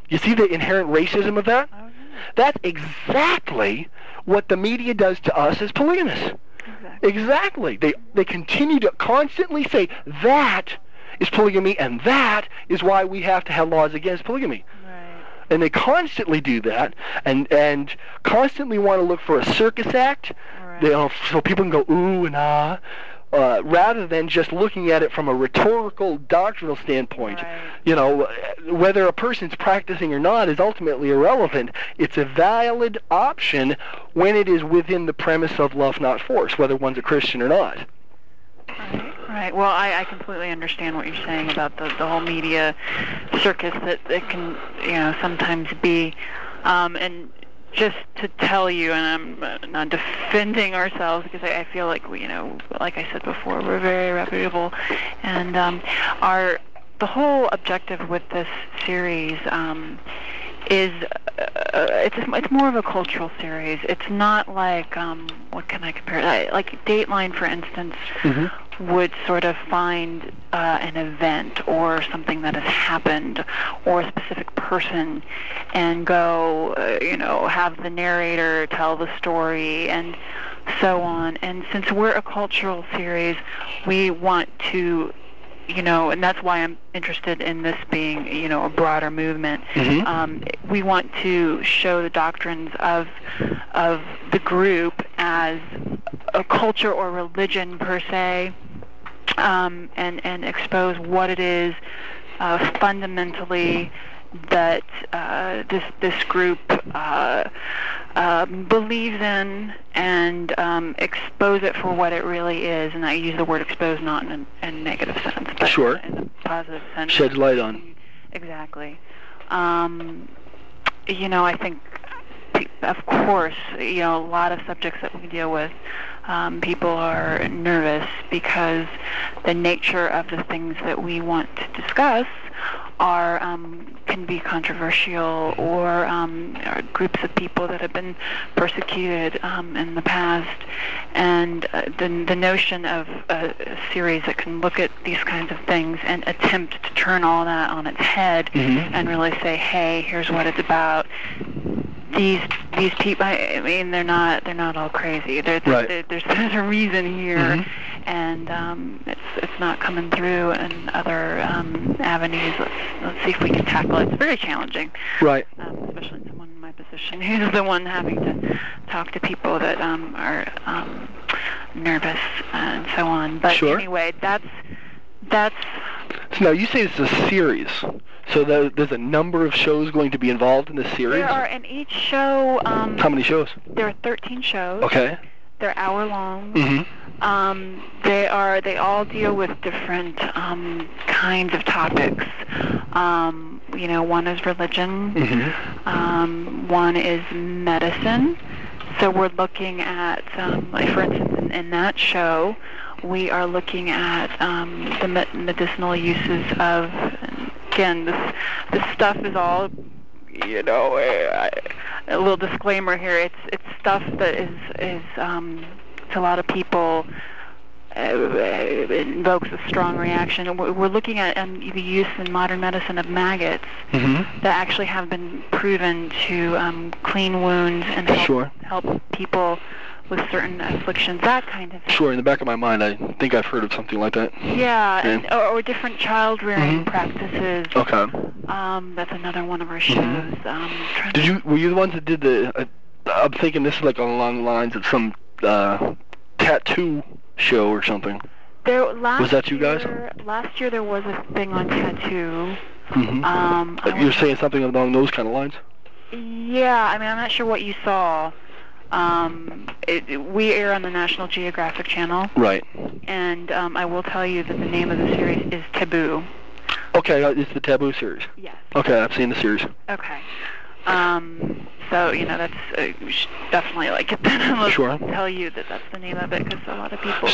You see the inherent racism of that? Oh, That's exactly what the media does to us as polygamists. Exactly. Exactly. They they continue to constantly say that is polygamy and that is why we have to have laws against polygamy. And they constantly do that, and and constantly want to look for a circus act. Right. They all, so people can go ooh and ah. Uh, rather than just looking at it from a rhetorical, doctrinal standpoint, Right. you know, whether a person's practicing or not is ultimately irrelevant. It's a valid option when it is within the premise of love, not force, whether one's a Christian or not. Right. Well, I, I completely understand what you're saying about the, the whole media circus that, it can, you know, sometimes be. Um, and just to tell you, and I'm not defending ourselves because I, I feel like we, you know, like I said before, we're very reputable, and um, our the whole objective with this series um, is uh, it's it's more of a cultural series. It's not like um, what can I compare? it? Like Dateline, for instance, would sort of find uh, an event or something that has happened or a specific person and go, uh, you know, have the narrator tell the story and so on. And since we're a cultural series, we want to you know, and that's why I'm interested in this being, you know, a broader movement. Mhm. Um, we want to show the doctrines of of the group as a culture or religion per se, um, and and expose what it is uh, fundamentally that uh, this this group uh, um, believes in and um, expose it for what it really is. And I use the word expose not in a, in a negative sense, but Sure. in a positive sense. Sheds light on. Exactly. Um, you know, I think, of course, you know, a lot of subjects that we deal with, um, people are nervous because the nature of the things that we want to discuss are um, can be controversial or um, are groups of people that have been persecuted um, in the past, and uh, the the notion of a, a series that can look at these kinds of things and attempt to turn all that on its head Mhm. and really say, hey, here's what it's about. These these people, I mean, they're not they're not all crazy. There, Right. there, there's there's a reason here, Mhm. and um, it's it's not coming through in other um, avenues. Let's let's see if we can tackle it. It's very challenging, Right. um, especially someone in my position who's the one having to talk to people that um, are um, nervous and so on. But Sure. anyway, that's that's So now you say it's a series. So there- there's a number of shows going to be involved in this series. there are in each show. Um, How many shows? there are 13 shows. Okay. They're hour long. Mm-hmm. Um, they are. They all deal with different um, kinds of topics. Um, you know, one is religion. Mm-hmm. Um, one is medicine. So we're looking at, um, like for instance, in, in that show, we are looking at um, the me- medicinal uses of. Again, this this stuff is all, you know, uh, a little disclaimer here. It's it's stuff that is is um, to a lot of people uh, it invokes a strong reaction. We're we're looking at um, the use in modern medicine of maggots Mm-hmm. that actually have been proven to um, clean wounds and help, Sure. help people with certain afflictions, that kind of thing. Sure. In the back of my mind, I think I've heard of something like that. Yeah, and, or, or different child rearing Mhm. practices. Okay. Um, that's another one of our shows. Mhm. Um, Did you? Were you the ones that did the? Uh, I'm thinking this is like along the lines of some uh, tattoo show or something. There, last Was that you guys? Year, last year there was a thing on tattoo. Mm-hmm. Um, You're saying something along those kind of lines. Yeah, I mean, I'm not sure what you saw. Um, it, it- we air on the National Geographic Channel, Right. and um, I will tell you that the name of the series is Taboo. Okay, uh, it's the Taboo series. Yes. Okay, I've seen the series. Okay. Um, so you know that's uh, should definitely like get that on the Sure. tell you that that's the name of it because a lot of people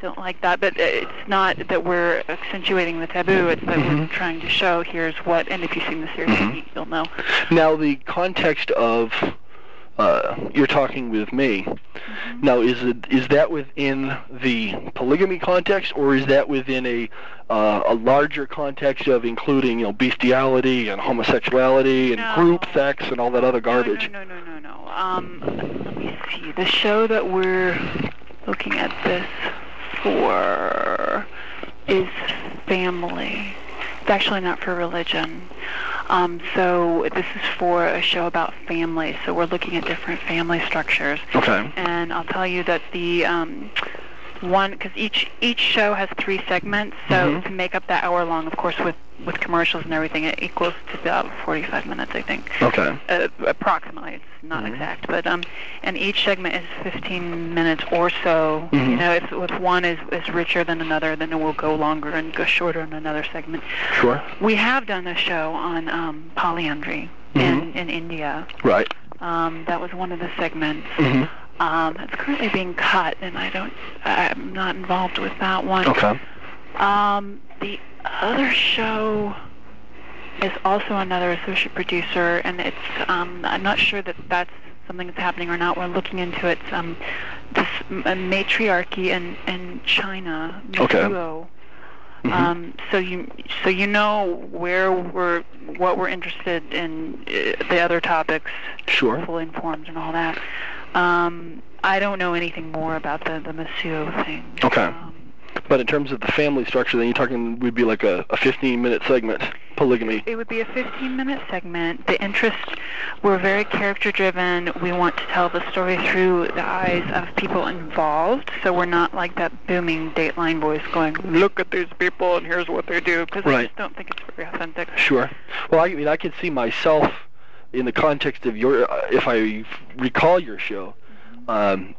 don't like that. But uh, it's not that we're accentuating the taboo. It's that we're Mhm. trying to show here's what. And if you've seen the series, Mhm. you'll know. Now, the context of uh, you're talking with me. Mm-hmm. Now, is it is that within the polygamy context, or is that within a uh, a larger context of including you know bestiality and homosexuality and No. group sex and all that other garbage? No, no, no, no, no. no. Um, let me see. The show that we're looking at this for is family. It's actually not for religion. Um, so this is for a show about families. So we're looking at different family structures. Okay. And I'll tell you that the um, one because each each show has three segments. So Mhm. to make up that hour long, of course, with with commercials and everything, it equals to about 45 minutes, I think. Okay. Uh, approximately, it's not Mhm. exact, but um, and each segment is 15 minutes or so. Mhm. You know, if if one is is richer than another, then it will go longer and go shorter in another segment. Sure. We have done a show on um, polyandry in in India. Right. Um, that was one of the segments. Mhm. Um, it's currently being cut, and I don't. I'm not involved with that one. Okay. Um, the other show is also another associate producer, and it's. Um, I'm not sure that that's something that's happening or not. We're looking into it. Um, this matriarchy in in China. Okay. Mhm. Um, so you so you know where we're what we're interested in uh, the other topics Sure. fully informed and all that. Um, I don't know anything more about the the Mosuo thing. Okay. Um, But in terms of the family structure, then you're talking would be like a, a 15-minute segment, polygamy. it would be a 15-minute segment. The interests were very character-driven. We want to tell the story through the eyes of people involved, so we're not like that booming Dateline voice going, "Look at these people and here's what they do," because I just don't think it's very authentic. Sure. Well, I mean, I could see myself in the context of your, uh, if I recall your show, um,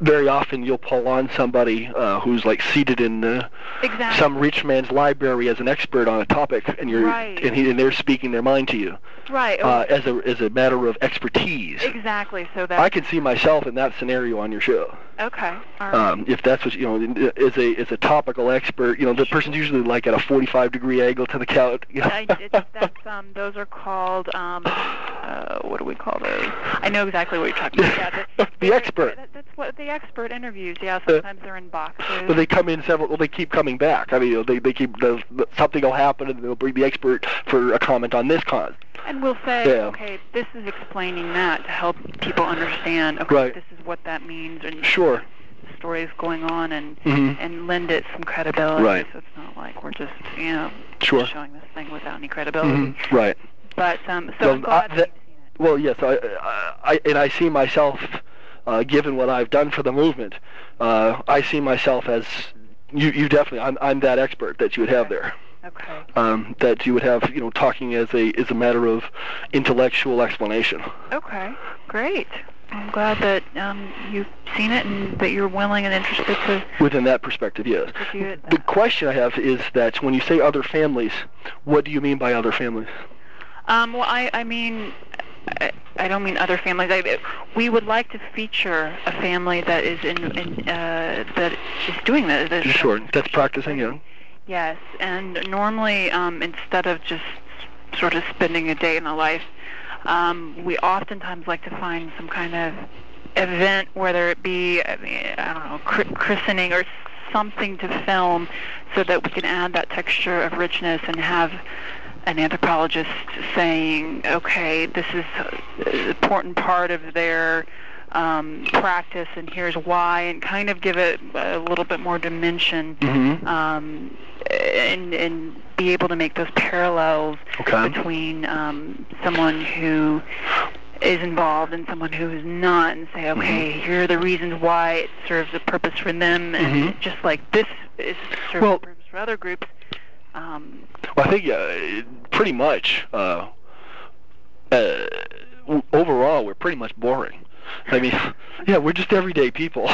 very often you'll pull on somebody uh, who's like seated in uh, Exactly. some rich man's library as an expert on a topic, and you're Right. and, he, and they're speaking their mind to you right. uh, as a as a matter of expertise. exactly. So that. I can see myself in that scenario on your show. Okay. Right. Um, if that's what you know, as a as a topical expert, you know, the person's usually like at a 45 degree angle to the couch. You know? I, it, that's um, those are called um, uh, what do we call those? I know exactly what you're talking about. The expert. that- that's what the expert interviews. Yeah, sometimes they're in boxes. But they come in several. Well, they keep coming back. I mean, they they keep the, the, something will happen, and they'll bring the expert for a comment on this con. and we'll say, Yeah. okay, this is explaining that to help people understand. Okay, Right. this is what that means, and Sure. is going on, and Mhm. and lend it some credibility. Right. So it's not like we're just you know Sure. showing this thing without any credibility. Mhm. Right. But um, so Well, I- that that- you've seen it. Well, yes, I, I, I and I see myself, uh, given what I've done for the movement, uh, I see myself as you. You definitely. I'm I'm that expert that you would have there. Okay. Um, that you would have, you know, talking as a as a matter of intellectual explanation. Okay, great. I'm glad that um, you've seen it and that you're willing and interested to Within that perspective, yes. to do it. The question I have is that when you say other families, what do you mean by other families? Um, well, I, I mean, I, don't mean other families. I, we would like to feature a family that is in, in uh, that is doing this. that- Sure, that's practicing, yeah. Yes, and normally um, instead of just sort of spending a day in the life, um, we oftentimes like to find some kind of event, whether it be I, mean, I don't know chr- christening or something to film, so that we can add that texture of richness and have an anthropologist saying, okay, this is an important part of their um, practice, and here's why, and kind of give it a little bit more dimension Mm-hmm. um, and and be able to make those parallels Okay. between um, someone who is involved and someone who is not, and say, okay, Mm-hmm. here are the reasons why it serves a purpose for them, and Mhm. just like this is serves Well- a purpose for other groups. Um, Well, I think uh, pretty much uh, uh, w- overall we're pretty much boring. I mean, yeah, we're just everyday people.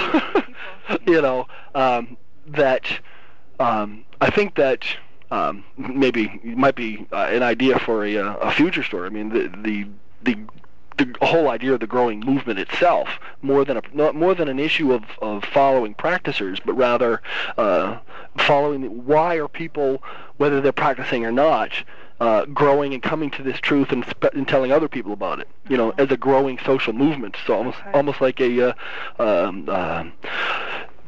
you know um, that um, I think that um, maybe might be uh, an idea for a, uh, a future story. I mean, the the the the whole idea of the growing movement itself, more than a not more than an issue of, of following practicers, but rather uh, following why are people, whether they're practicing or not, uh, growing and coming to this truth and, spe- and telling other people about it. You know, as a growing social movement. So almost Okay. almost like a uh, um, uh,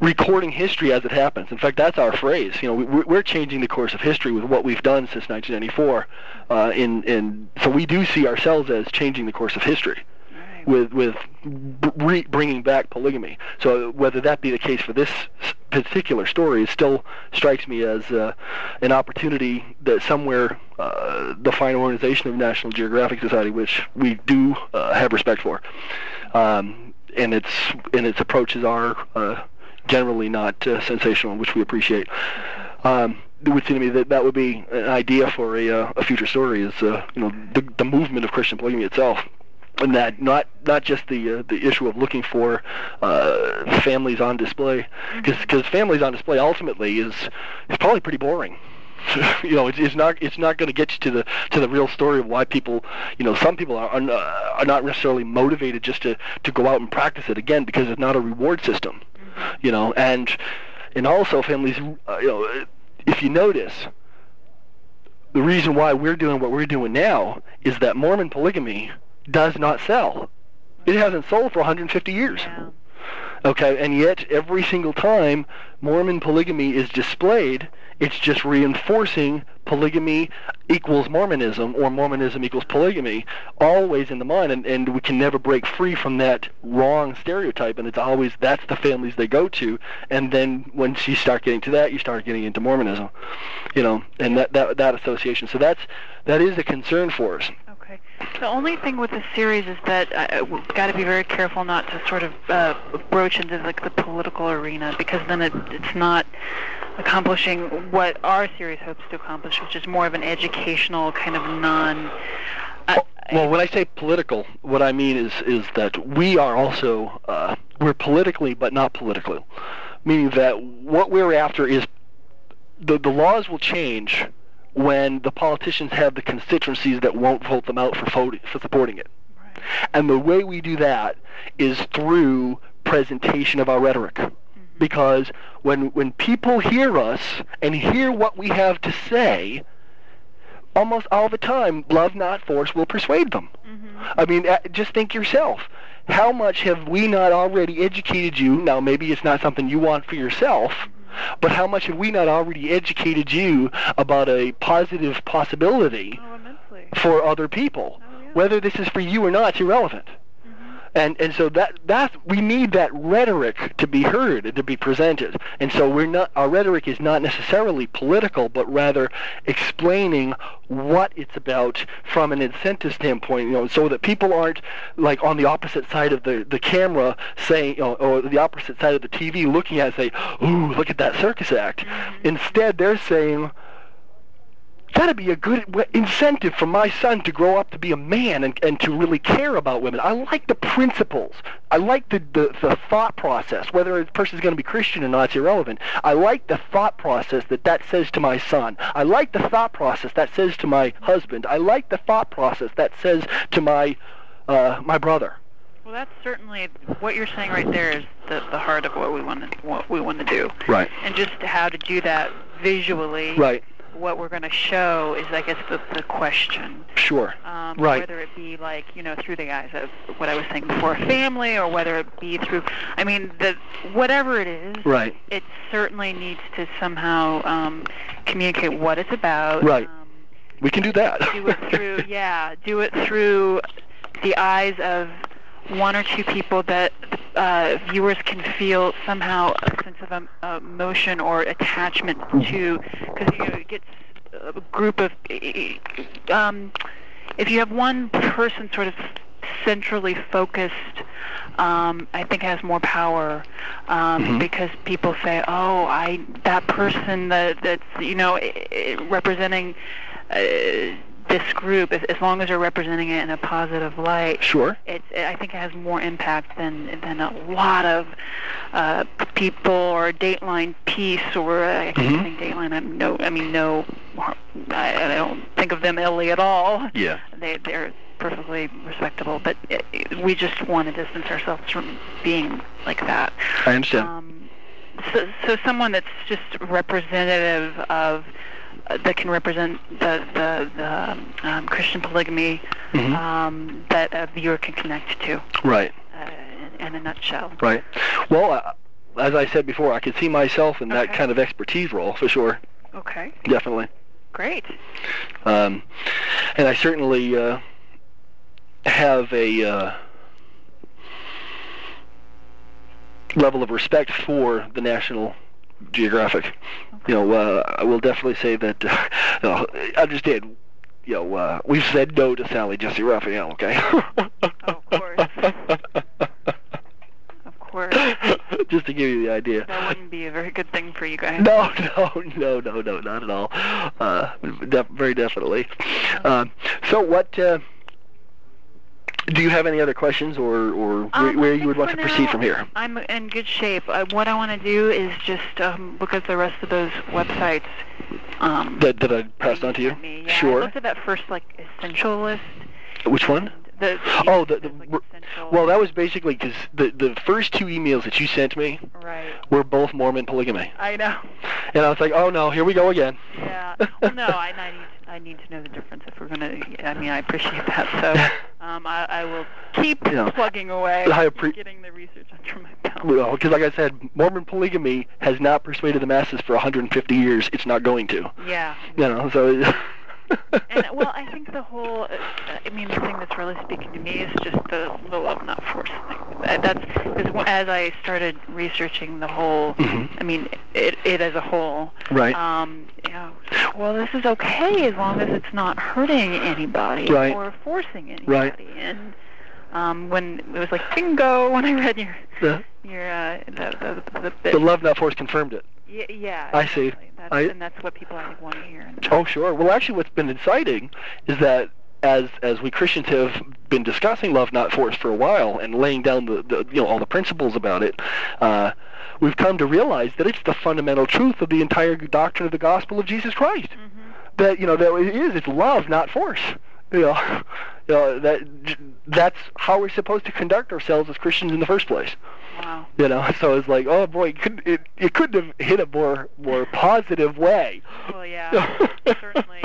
recording history as it happens. In fact, that's our phrase. You know, we, we're changing the course of history with what we've done since 1994. Uh, in in so we do see ourselves as changing the course of history right. with with re- bringing back polygamy. So whether that be the case for this particular story it still strikes me as uh, an opportunity that somewhere uh, the fine organization of National Geographic Society, which we do uh, have respect for, um, and its and its approaches are uh, generally not uh, sensational, which we appreciate. Um, it would seem to me that that would be an idea for a, uh, a future story is uh, you know the, the movement of Christian polygamy itself. And that not not just the uh, the issue of looking for uh, families on display because because families on display ultimately is is probably pretty boring. You know it's, it's not it's not going to get you to the to the real story of why people you know some people are are, are not necessarily motivated just to to go out and practice it again because it's not a reward system you know and and also families uh, you know if you notice the reason why we're doing what we're doing now is that Mormon polygamy does not sell. It hasn't sold for 150 years. Yeah. Okay, and yet every single time Mormon polygamy is displayed, it's just reinforcing polygamy equals Mormonism or Mormonism equals polygamy, always in the mind, and, and we can never break free from that wrong stereotype, and it's always that's the families they go to, and then once you start getting to that, you start getting into Mormonism, you know, and that, that, that association. So that's, that is a concern for us. Okay. The only thing with the series is that uh, we've got to be very careful not to sort of uh, broach into like the political arena because then it, it's not accomplishing what our series hopes to accomplish, which is more of an educational kind of non. I, Well, when I say political, what I mean is is that we are also uh, we're politically, but not politically, meaning that what we're after is the the laws will change when the politicians have the constituencies that won't vote them out for voting, for supporting it, and the way we do that is through presentation of our rhetoric. Because when when people hear us and hear what we have to say, almost all the time, love not force will persuade them. I mean, uh, just think yourself. How much have we not already educated you? Now, maybe it's not something you want for yourself, but how much have we not already educated you about a positive possibility oh, for other people? Oh, yeah. Whether this is for you or not, it's irrelevant. And and so that that we need that rhetoric to be heard and to be presented. And so we're not our rhetoric is not necessarily political, but rather explaining what it's about from an incentive standpoint. You know, so that people aren't like on the opposite side of the the camera saying, you know, or the opposite side of the TV looking at it, and say, "Ooh, look at that circus act." Mm-hmm. Instead, they're saying that'd be a good incentive for my son to grow up to be a man and, and to really care about women. I like the principles. I like the, the, the thought process. Whether a person's going to be Christian or not is irrelevant. I like the thought process that that says to my son. I like the thought process that says to my husband. I like the thought process that says to my uh, my brother. Well, that's certainly what you're saying right there is the, the heart of what we want to what we want to do, Right. and just how to do that visually. Right. What we're going to show is, I guess, the, the question. Sure. Um, Right. Whether it be like you know through the eyes of what I was saying before, a family, or whether it be through, I mean, the whatever it is, Right. it certainly needs to somehow um, communicate what it's about. Right. Um, We can do that. do it through yeah do it through the eyes of one or two people that uh, viewers can feel somehow a sense of um, emotion or attachment to because you know, it gets a group of um, if you have one person sort of centrally focused um, I think has more power um, Mhm. because people say, "Oh, I that person that that's you know representing uh, this group, as, as long as they're representing it in a positive light, Sure. it's I think it has more impact than than a lot of uh, people or a Dateline piece or uh, I can't Mhm. think Dateline. I'm no, I mean no, I, I don't think of them illy at all. Yeah. They they're perfectly respectable, but it, it, we just want to distance ourselves from being like that. I understand. Um, so, so someone that's just representative of that can represent the the, the um, Christian polygamy Mhm. um, that a viewer can connect to right. uh, in, in a nutshell. Right. Well, uh, as I said before, I could see myself in that kind of expertise role for sure. Okay, Definitely. great. Um, and I certainly uh, have a uh, level of respect for the National Geographic. You know, uh, I will definitely say that. Uh, understand. You know, uh, we've said no to Sally Jessy Raphael. Okay. Oh, of course. Of course. Just to give you the idea. That wouldn't be a very good thing for you guys. No, no, no, no, no, not at all. Uh, def- very definitely. Um, so, what uh, do you have any other questions, or or where, Um, where I you would want to proceed now, from here? I'm in good shape. Uh, what I want to do is just um, look at the rest of those websites. Um, That that I passed on to you. me. Yeah, I Sure. looked at that first like essential list. Which one? The, Oh, the, the like, essential- well, that was basically because the the first two emails that you sent me right. were both Mormon polygamy, I know. and I was like, oh no, here we go again. Yeah. Well, no, I, I need I need to know the difference if we're gonna. I mean, I appreciate that. So, um, I, I will keep Yeah. plugging away, I appre- getting the research under my belt. Well, because like I said, Mormon polygamy has not persuaded the masses for 150 years. It's not going to. Yeah. You know, so. And well, I think the whole. Uh, I mean, the thing that's really speaking to me is just the, the love not force thing. That- That's because as I started researching the whole. Mhm. I mean, it it as a whole. Right. Um. You know, well, this is okay as long as it's not hurting anybody Right. or forcing anybody. Right. And um, when it was like bingo when I read your the, your uh, the the the, bit. the love not force confirmed it. Yeah, yeah. I see. That's, I- and that's what people I think want to hear. Oh, sure. Well, actually, what's been exciting is that as as we Christians have been discussing love not force for a while and laying down the, the you know all the principles about it, uh, we've come to realize that it's the fundamental truth of the entire doctrine of the gospel of Jesus Christ. That you know that it is it's love, not force. You know, you know that that's how we're supposed to conduct ourselves as Christians in the first place. Wow. You know, so it's like, oh boy, it couldn't it, it couldn't have hit a more more positive way. Well, yeah, certainly.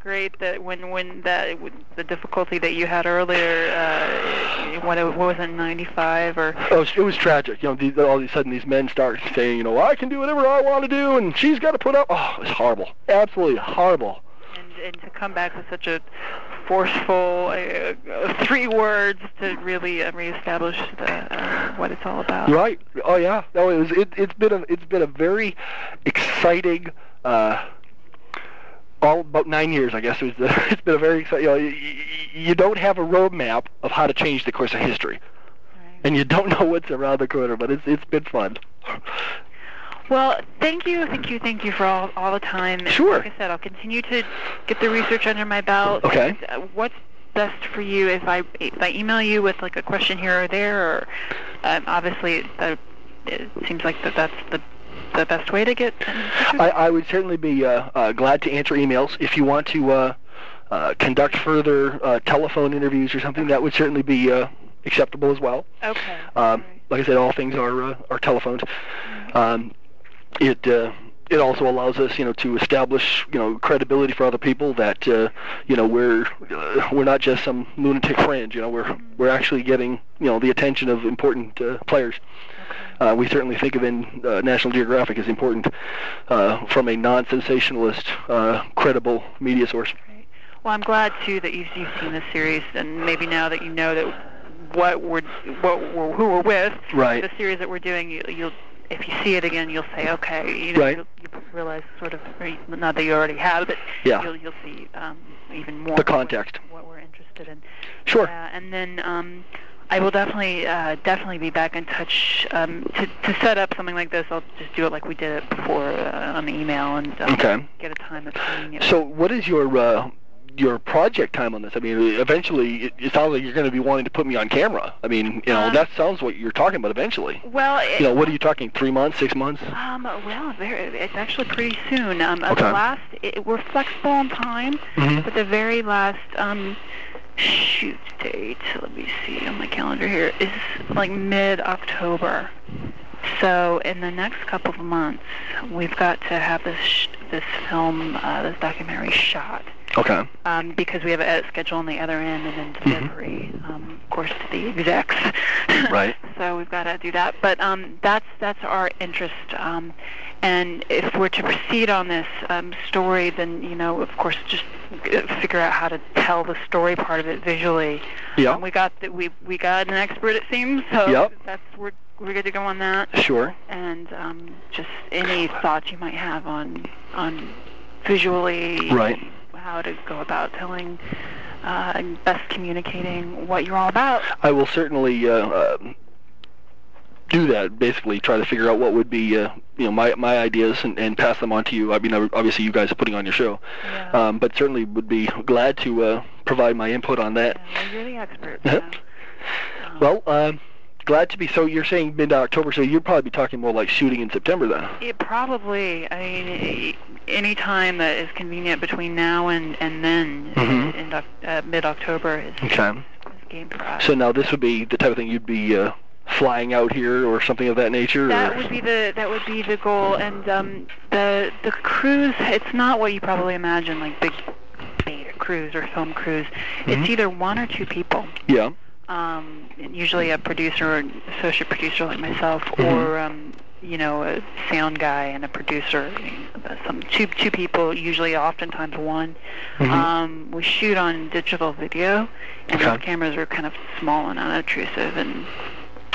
Great that when when that the difficulty that you had earlier, uh, when it, what was it, 95 or Oh, it was, it was tragic. You know, these, all of a sudden these men start saying, you know, I can do whatever I want to do, and she's got to put up. Oh, it was horrible. Absolutely horrible. and and to come back with such a forceful uh, three words to really uh, reestablish the, uh, what it's all about. Right. Oh yeah. No, it was. It, it's been a. It's been a very exciting. Uh, all about nine years, I guess. It was, it's been a very exciting. You, know, you, you don't have a roadmap of how to change the course of history, Right. and you don't know what's around the corner. But it's it's been fun. Well, thank you, thank you, thank you for all all the time. And Sure. Like I said, I'll continue to get the research under my belt. Okay. And, uh, what's best for you if I if I email you with like a question here or there, or um, obviously uh, it seems like that that's the the best way to get. in touch with I. I would certainly be uh, uh, glad to answer emails if you want to uh, uh, conduct further uh, telephone interviews or something. That would certainly be uh, acceptable as well. okay. Um, right. like I said, all things are uh, are telephoned. Um, it uh, it also allows us, you know, to establish, you know, credibility for other people that, uh, you know, we're uh, we're not just some lunatic fringe. You know, we're we're actually getting, you know, the attention of important uh, players. Uh, we certainly think of in uh, National Geographic as important uh, from a non-sensationalist, uh, credible media source. Well, I'm glad too that you've, you've seen this series, and maybe now that you know that what we're what we're, who we're with, Right. the series that we're doing, you, you'll if you see it again, you'll say, okay, you know, Right. you'll, you'll realize sort of, not that you already have, but Yeah. you'll you'll see um, even more The context. what, we're interested in. Sure. Uh, and then um, I will definitely uh, definitely be back in touch um, to to set up something like this. I'll just do it like we did it before uh, on the email and um, Okay. get a time that's convenient. So, what is your uh, your project time on this? I mean, eventually, it, it sounds like you're going to be wanting to put me on camera. I mean, you know, Um, that sounds what you're talking about eventually. well, it, You know, what are you talking? Three months, six months? Um, well, it's actually pretty soon. Um, Okay. The last, it, we're flexible on time, mm-hmm. but the very last um, shoot date, let me see on my calendar here, is like mid-October. So in the next couple of months, we've got to have this sh- this film, uh, this documentary shot. Okay. Um, because we have a schedule on the other end and then Mm-hmm. delivery, um, of course, to the execs. Right. so we've got to do that. But um, that's that's our interest. Um, and if we're to proceed on this um, story, then you know, of course, just figure out how to tell the story part of it visually. Yeah. Um, we got the, we we got an expert, it seems. So Yep. that's we're we're good to go on that. Sure. And um, just any thoughts you might have on on visually Right. How to go about telling uh, and best communicating what you're all about. I will certainly uh, uh, do that. Basically, try to figure out what would be, uh, you know, my my ideas and, and pass them on to you. I mean, obviously, you guys are putting on your show, Yeah. um, but certainly would be glad to uh, provide my input on that. Yeah, you're the expert. Yeah. um, Well, um, glad to be. So you're saying mid October, so you'd probably be talking more like shooting in September then. It probably, I mean, any time that is convenient between now and and then Mhm. in Oc- uh, mid-October is, Okay. is game. So now this would be the type of thing you'd be uh, flying out here or something of that nature. that or? would be the that would be the goal, and um, the the crews. It's not what you probably imagine, like big beta crews or film crews. Mhm. It's either one or two people. Yeah. Um, usually a producer or associate producer like myself, Mhm. or um, you know a sound guy and a producer. Some two two people, usually oftentimes one. Mhm. Um, we shoot on digital video, and Okay. those cameras are kind of small and unobtrusive, and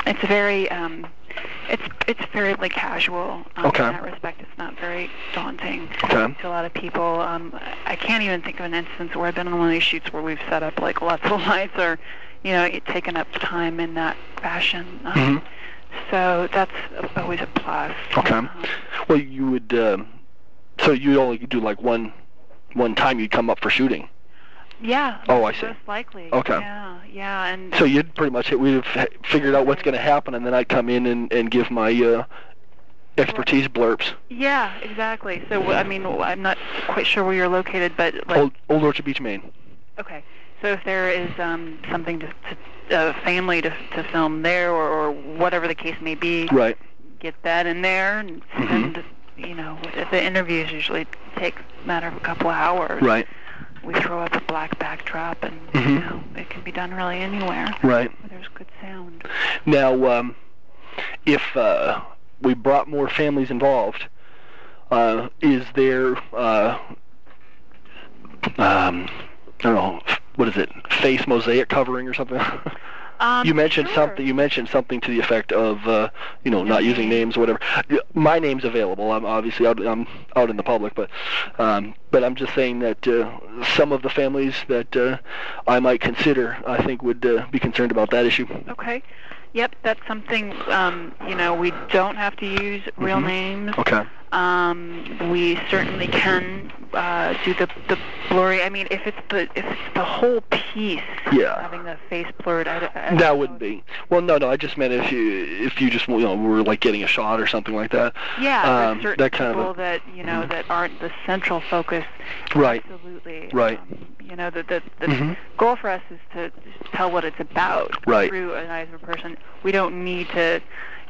it's very um, it's it's fairly casual. Um, Okay. In that respect, it's not very daunting Okay. to a lot of people. Um, I can't even think of an instance where I've been on one of these shoots where we've set up like lots of lights or, you know, it taken up time in that fashion. Um, Mhm. So that's always a plus. Okay. Um, Well, you would. Um, so you only do like one, one time you'd come up for shooting. yeah. Oh, I see. Most likely. Okay. Yeah, yeah, and So you'd pretty much we'd have figured out what's going to happen, and then I'd come in and, and give my uh, expertise blurps. yeah, exactly. So I mean, I'm not quite sure where you're located, but like, Old, Old Orchard Beach, Maine. Okay. So if there is um, something to, to a family to, to film there, or, or whatever the case may be, Right. get that in there, and, Mhm. and you know, the interviews usually take a matter of a couple of hours. Right. We throw up a black backdrop, and you Mhm. know, it can be done really anywhere Right. where there's good sound. Now, um, if uh, we brought more families involved, uh, is there, uh, um, I don't know, what is it, face mosaic covering or something? Um, you mentioned sure. something. You mentioned something to the effect of, uh, you know, No not using names or whatever. My name's available. I'm obviously out. I'm out in the public, but, um, but I'm just saying that uh, some of the families that uh, I might consider, I think, would uh, be concerned about that issue. Okay. Yep, that's something. Um, you know, we don't have to use real Mhm. names. Okay. Um, we certainly can uh, do the the blurry. I mean, if it's the if it's the whole piece, Yeah. having the face blurred, I, don't- I That wouldn't be. Well, no, no. I just meant if you if you just you know were like getting a shot or something like that. Yeah, um, certain that kind of a- people that you know Mhm. that aren't the central focus. Right. Absolutely. Right. Um, you know, the the, the Mhm. goal for us is to tell what it's about Right. through an eyes of a person. We don't need to,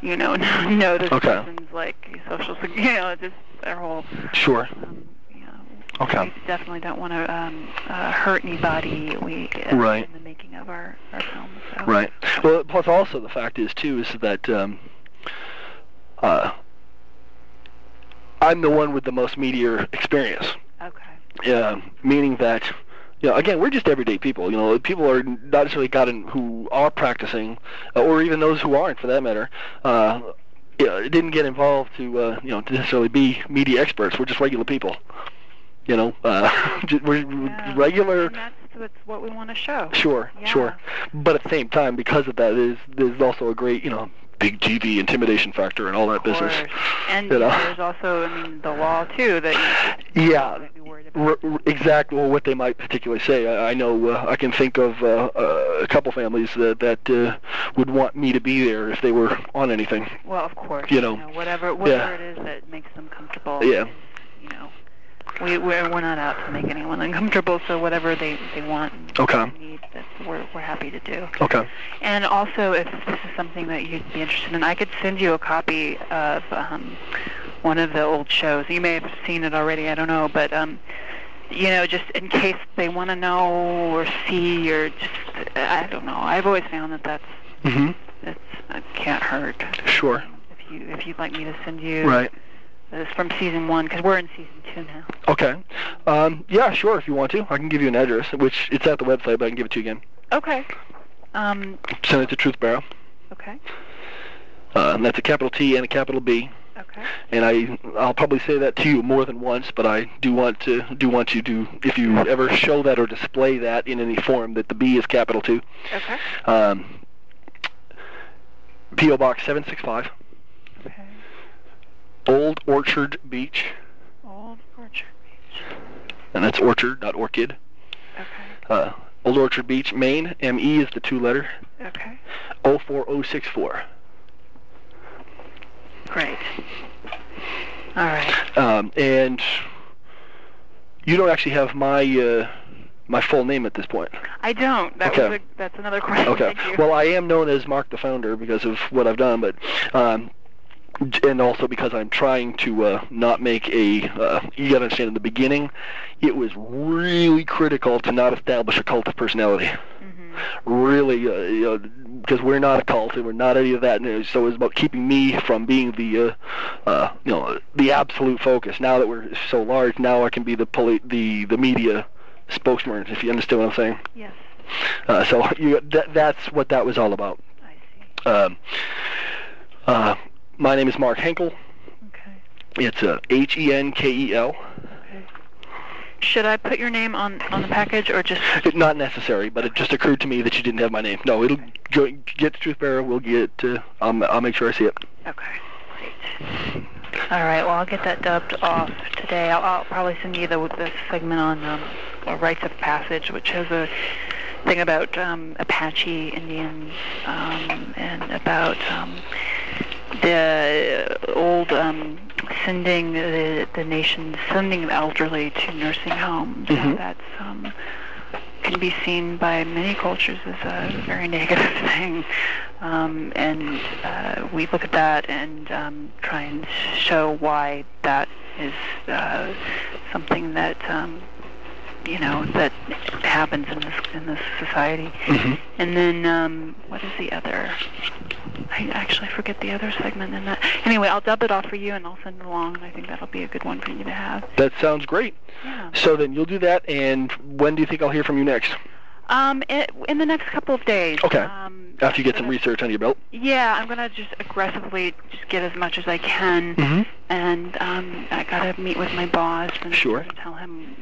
you know, know this Okay. person's like social, you know, just their whole. Sure. Um, you know, Okay. We definitely don't want to um, uh, hurt anybody. We uh, Right. in the making of our our film. So. Right. Well, plus also the fact is too is that um, uh, I'm the one with the most media experience. Okay. uh, meaning that you know again we're just everyday people you know people are not necessarily God, gotten who are practicing uh, or even those who aren't for that matter uh you know, didn't get involved to uh, you know to necessarily be media experts we're just regular people you know uh we're Yeah. regular And that's, that's what we want to show. sure Yeah. sure but at the same time because of that there's there's also a great you know big intimidation factor and all that business. And you know. there's also, I mean, the law too that you Yeah, might be worried about. R- exactly well, what they might particularly say. I, I know uh, I can think of uh, uh, a couple families that that uh, would want me to be there if they were on anything. Well, of course. you know, whatever whatever yeah. it is that makes them comfortable. Yeah. Is, you know, we we're, we're not out to make anyone uncomfortable. So whatever they they want, and Okay. need, that we're we're happy to do. Okay. And also, if this is something that you'd be interested in, I could send you a copy of um, one of the old shows. You may have seen it already. I don't know, but um, you know, just in case they want to know or see or just I don't know. I've always found that that's hmm it's it can't hurt. Sure. If you if you'd like me to send you Right. This from season one because we're in season two now. Okay. Um, yeah, sure. If you want to, I can give you an address, which it's at the website, but I can give it to you again. Okay. Um. Send it to TruthBearer. Okay. Uh, and that's a capital T and a capital B. Okay. And I, I'll probably say that to you more than once, but I do want to do want you to, if you ever show that or display that in any form, that the B is capital too. Okay. Um, P.O. Box 765, Okay. Old Orchard Beach, Old Orchard Beach. and that's orchard, not orchid. Okay. Uh, Old Orchard Beach, Maine. M.E. is the two letter. Okay. 04064. Great. All right. Um, and you don't actually have my uh, my full name at this point. I don't. That Okay. was a, that's another question. Okay. Well, I am known as Mark the Founder because of what I've done, but um, and also because I'm trying to uh, not make a. Uh, you got to understand, in the beginning, it was really critical to not establish a cult of personality. Mhm. Really, uh, you know, because we're not a cult and we're not any of that. And so it was about keeping me from being the, uh, uh, you know, the absolute focus. Now that we're so large, now I can be the poli- the the media spokesman. If you understand what I'm saying. Yes. Uh, so you, that, that's what that was all about. I see. Um, uh, my name is Mark Henkel. Okay. It's uh, H-E-N-K-E-L. Okay. Should I put your name on on the package or just? Not necessary, but it just occurred to me that you didn't have my name. No, it'll go, get to Truth Bearer. We'll get. Uh, I'll, I'll make sure I see it. Okay. Great. All right. Well, I'll get that dubbed off today. I'll, I'll probably send you the the segment on um, rites of passage, which has a thing about um, Apache Indians um, and about um, the old um, sending the the nation sending the elderly to nursing homes. Mhm. that's um, can be seen by many cultures as a very negative thing. Um, and uh, we look at that and um, try and show why that is uh, something that um, you know that happens in this in this society. Mhm. And then um, what is the other? I actually forget the other segment in that. Anyway, I'll dub it off for you and I'll send it along. And I think that'll be a good one for you to have. That sounds great. Yeah. So then you'll do that, and when do you think I'll hear from you next? Um, in, in the next couple of days. Okay. Um, After you get some research under your belt. Yeah, I'm gonna just aggressively just get as much as I can, Mm-hmm. and um, I gotta meet with my boss and Sure. tell him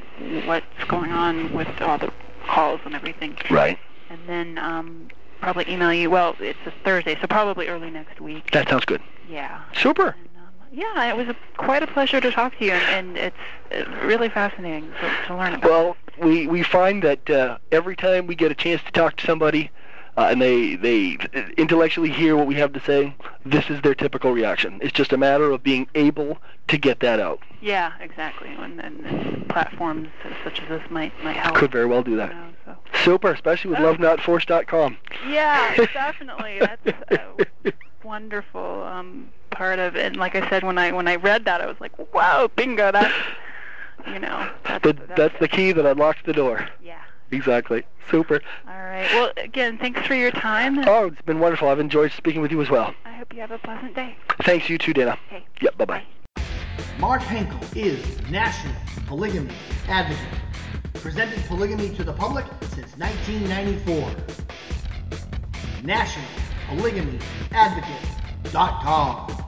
what's going on with all the calls and everything, Right. and then um, probably email you. Well, it's a Thursday, so probably early next week. That sounds good. Yeah. Super. And, um, yeah, it was a, quite a pleasure to talk to you, and, and it's uh, really fascinating to, to learn about. Well, we we find that uh, every time we get a chance to talk to somebody, uh, and they they intellectually hear what we have to say, this is their typical reaction. It's just a matter of being able to get that out. yeah, exactly. And, platforms such as this might might help. Could very well do you that. know, so. Super, especially with lovenotforce.com. Yeah, definitely. That's a wonderful um, part of it. And like I said, when I when I read that, I was like, "Wow, bingo!" That's you know, that's, The, that's the key that unlocks the door. Yeah. Exactly. Super. All right. Well, again, thanks for your time. Oh, it's been wonderful. I've enjoyed speaking with you as well. I hope you have a pleasant day. Thanks, you too, Dana. Okay. Yep, bye-bye. Mark Henkel is National Polygamy Advocate, presenting polygamy to the public since 1994. NationalPolygamyAdvocate.com.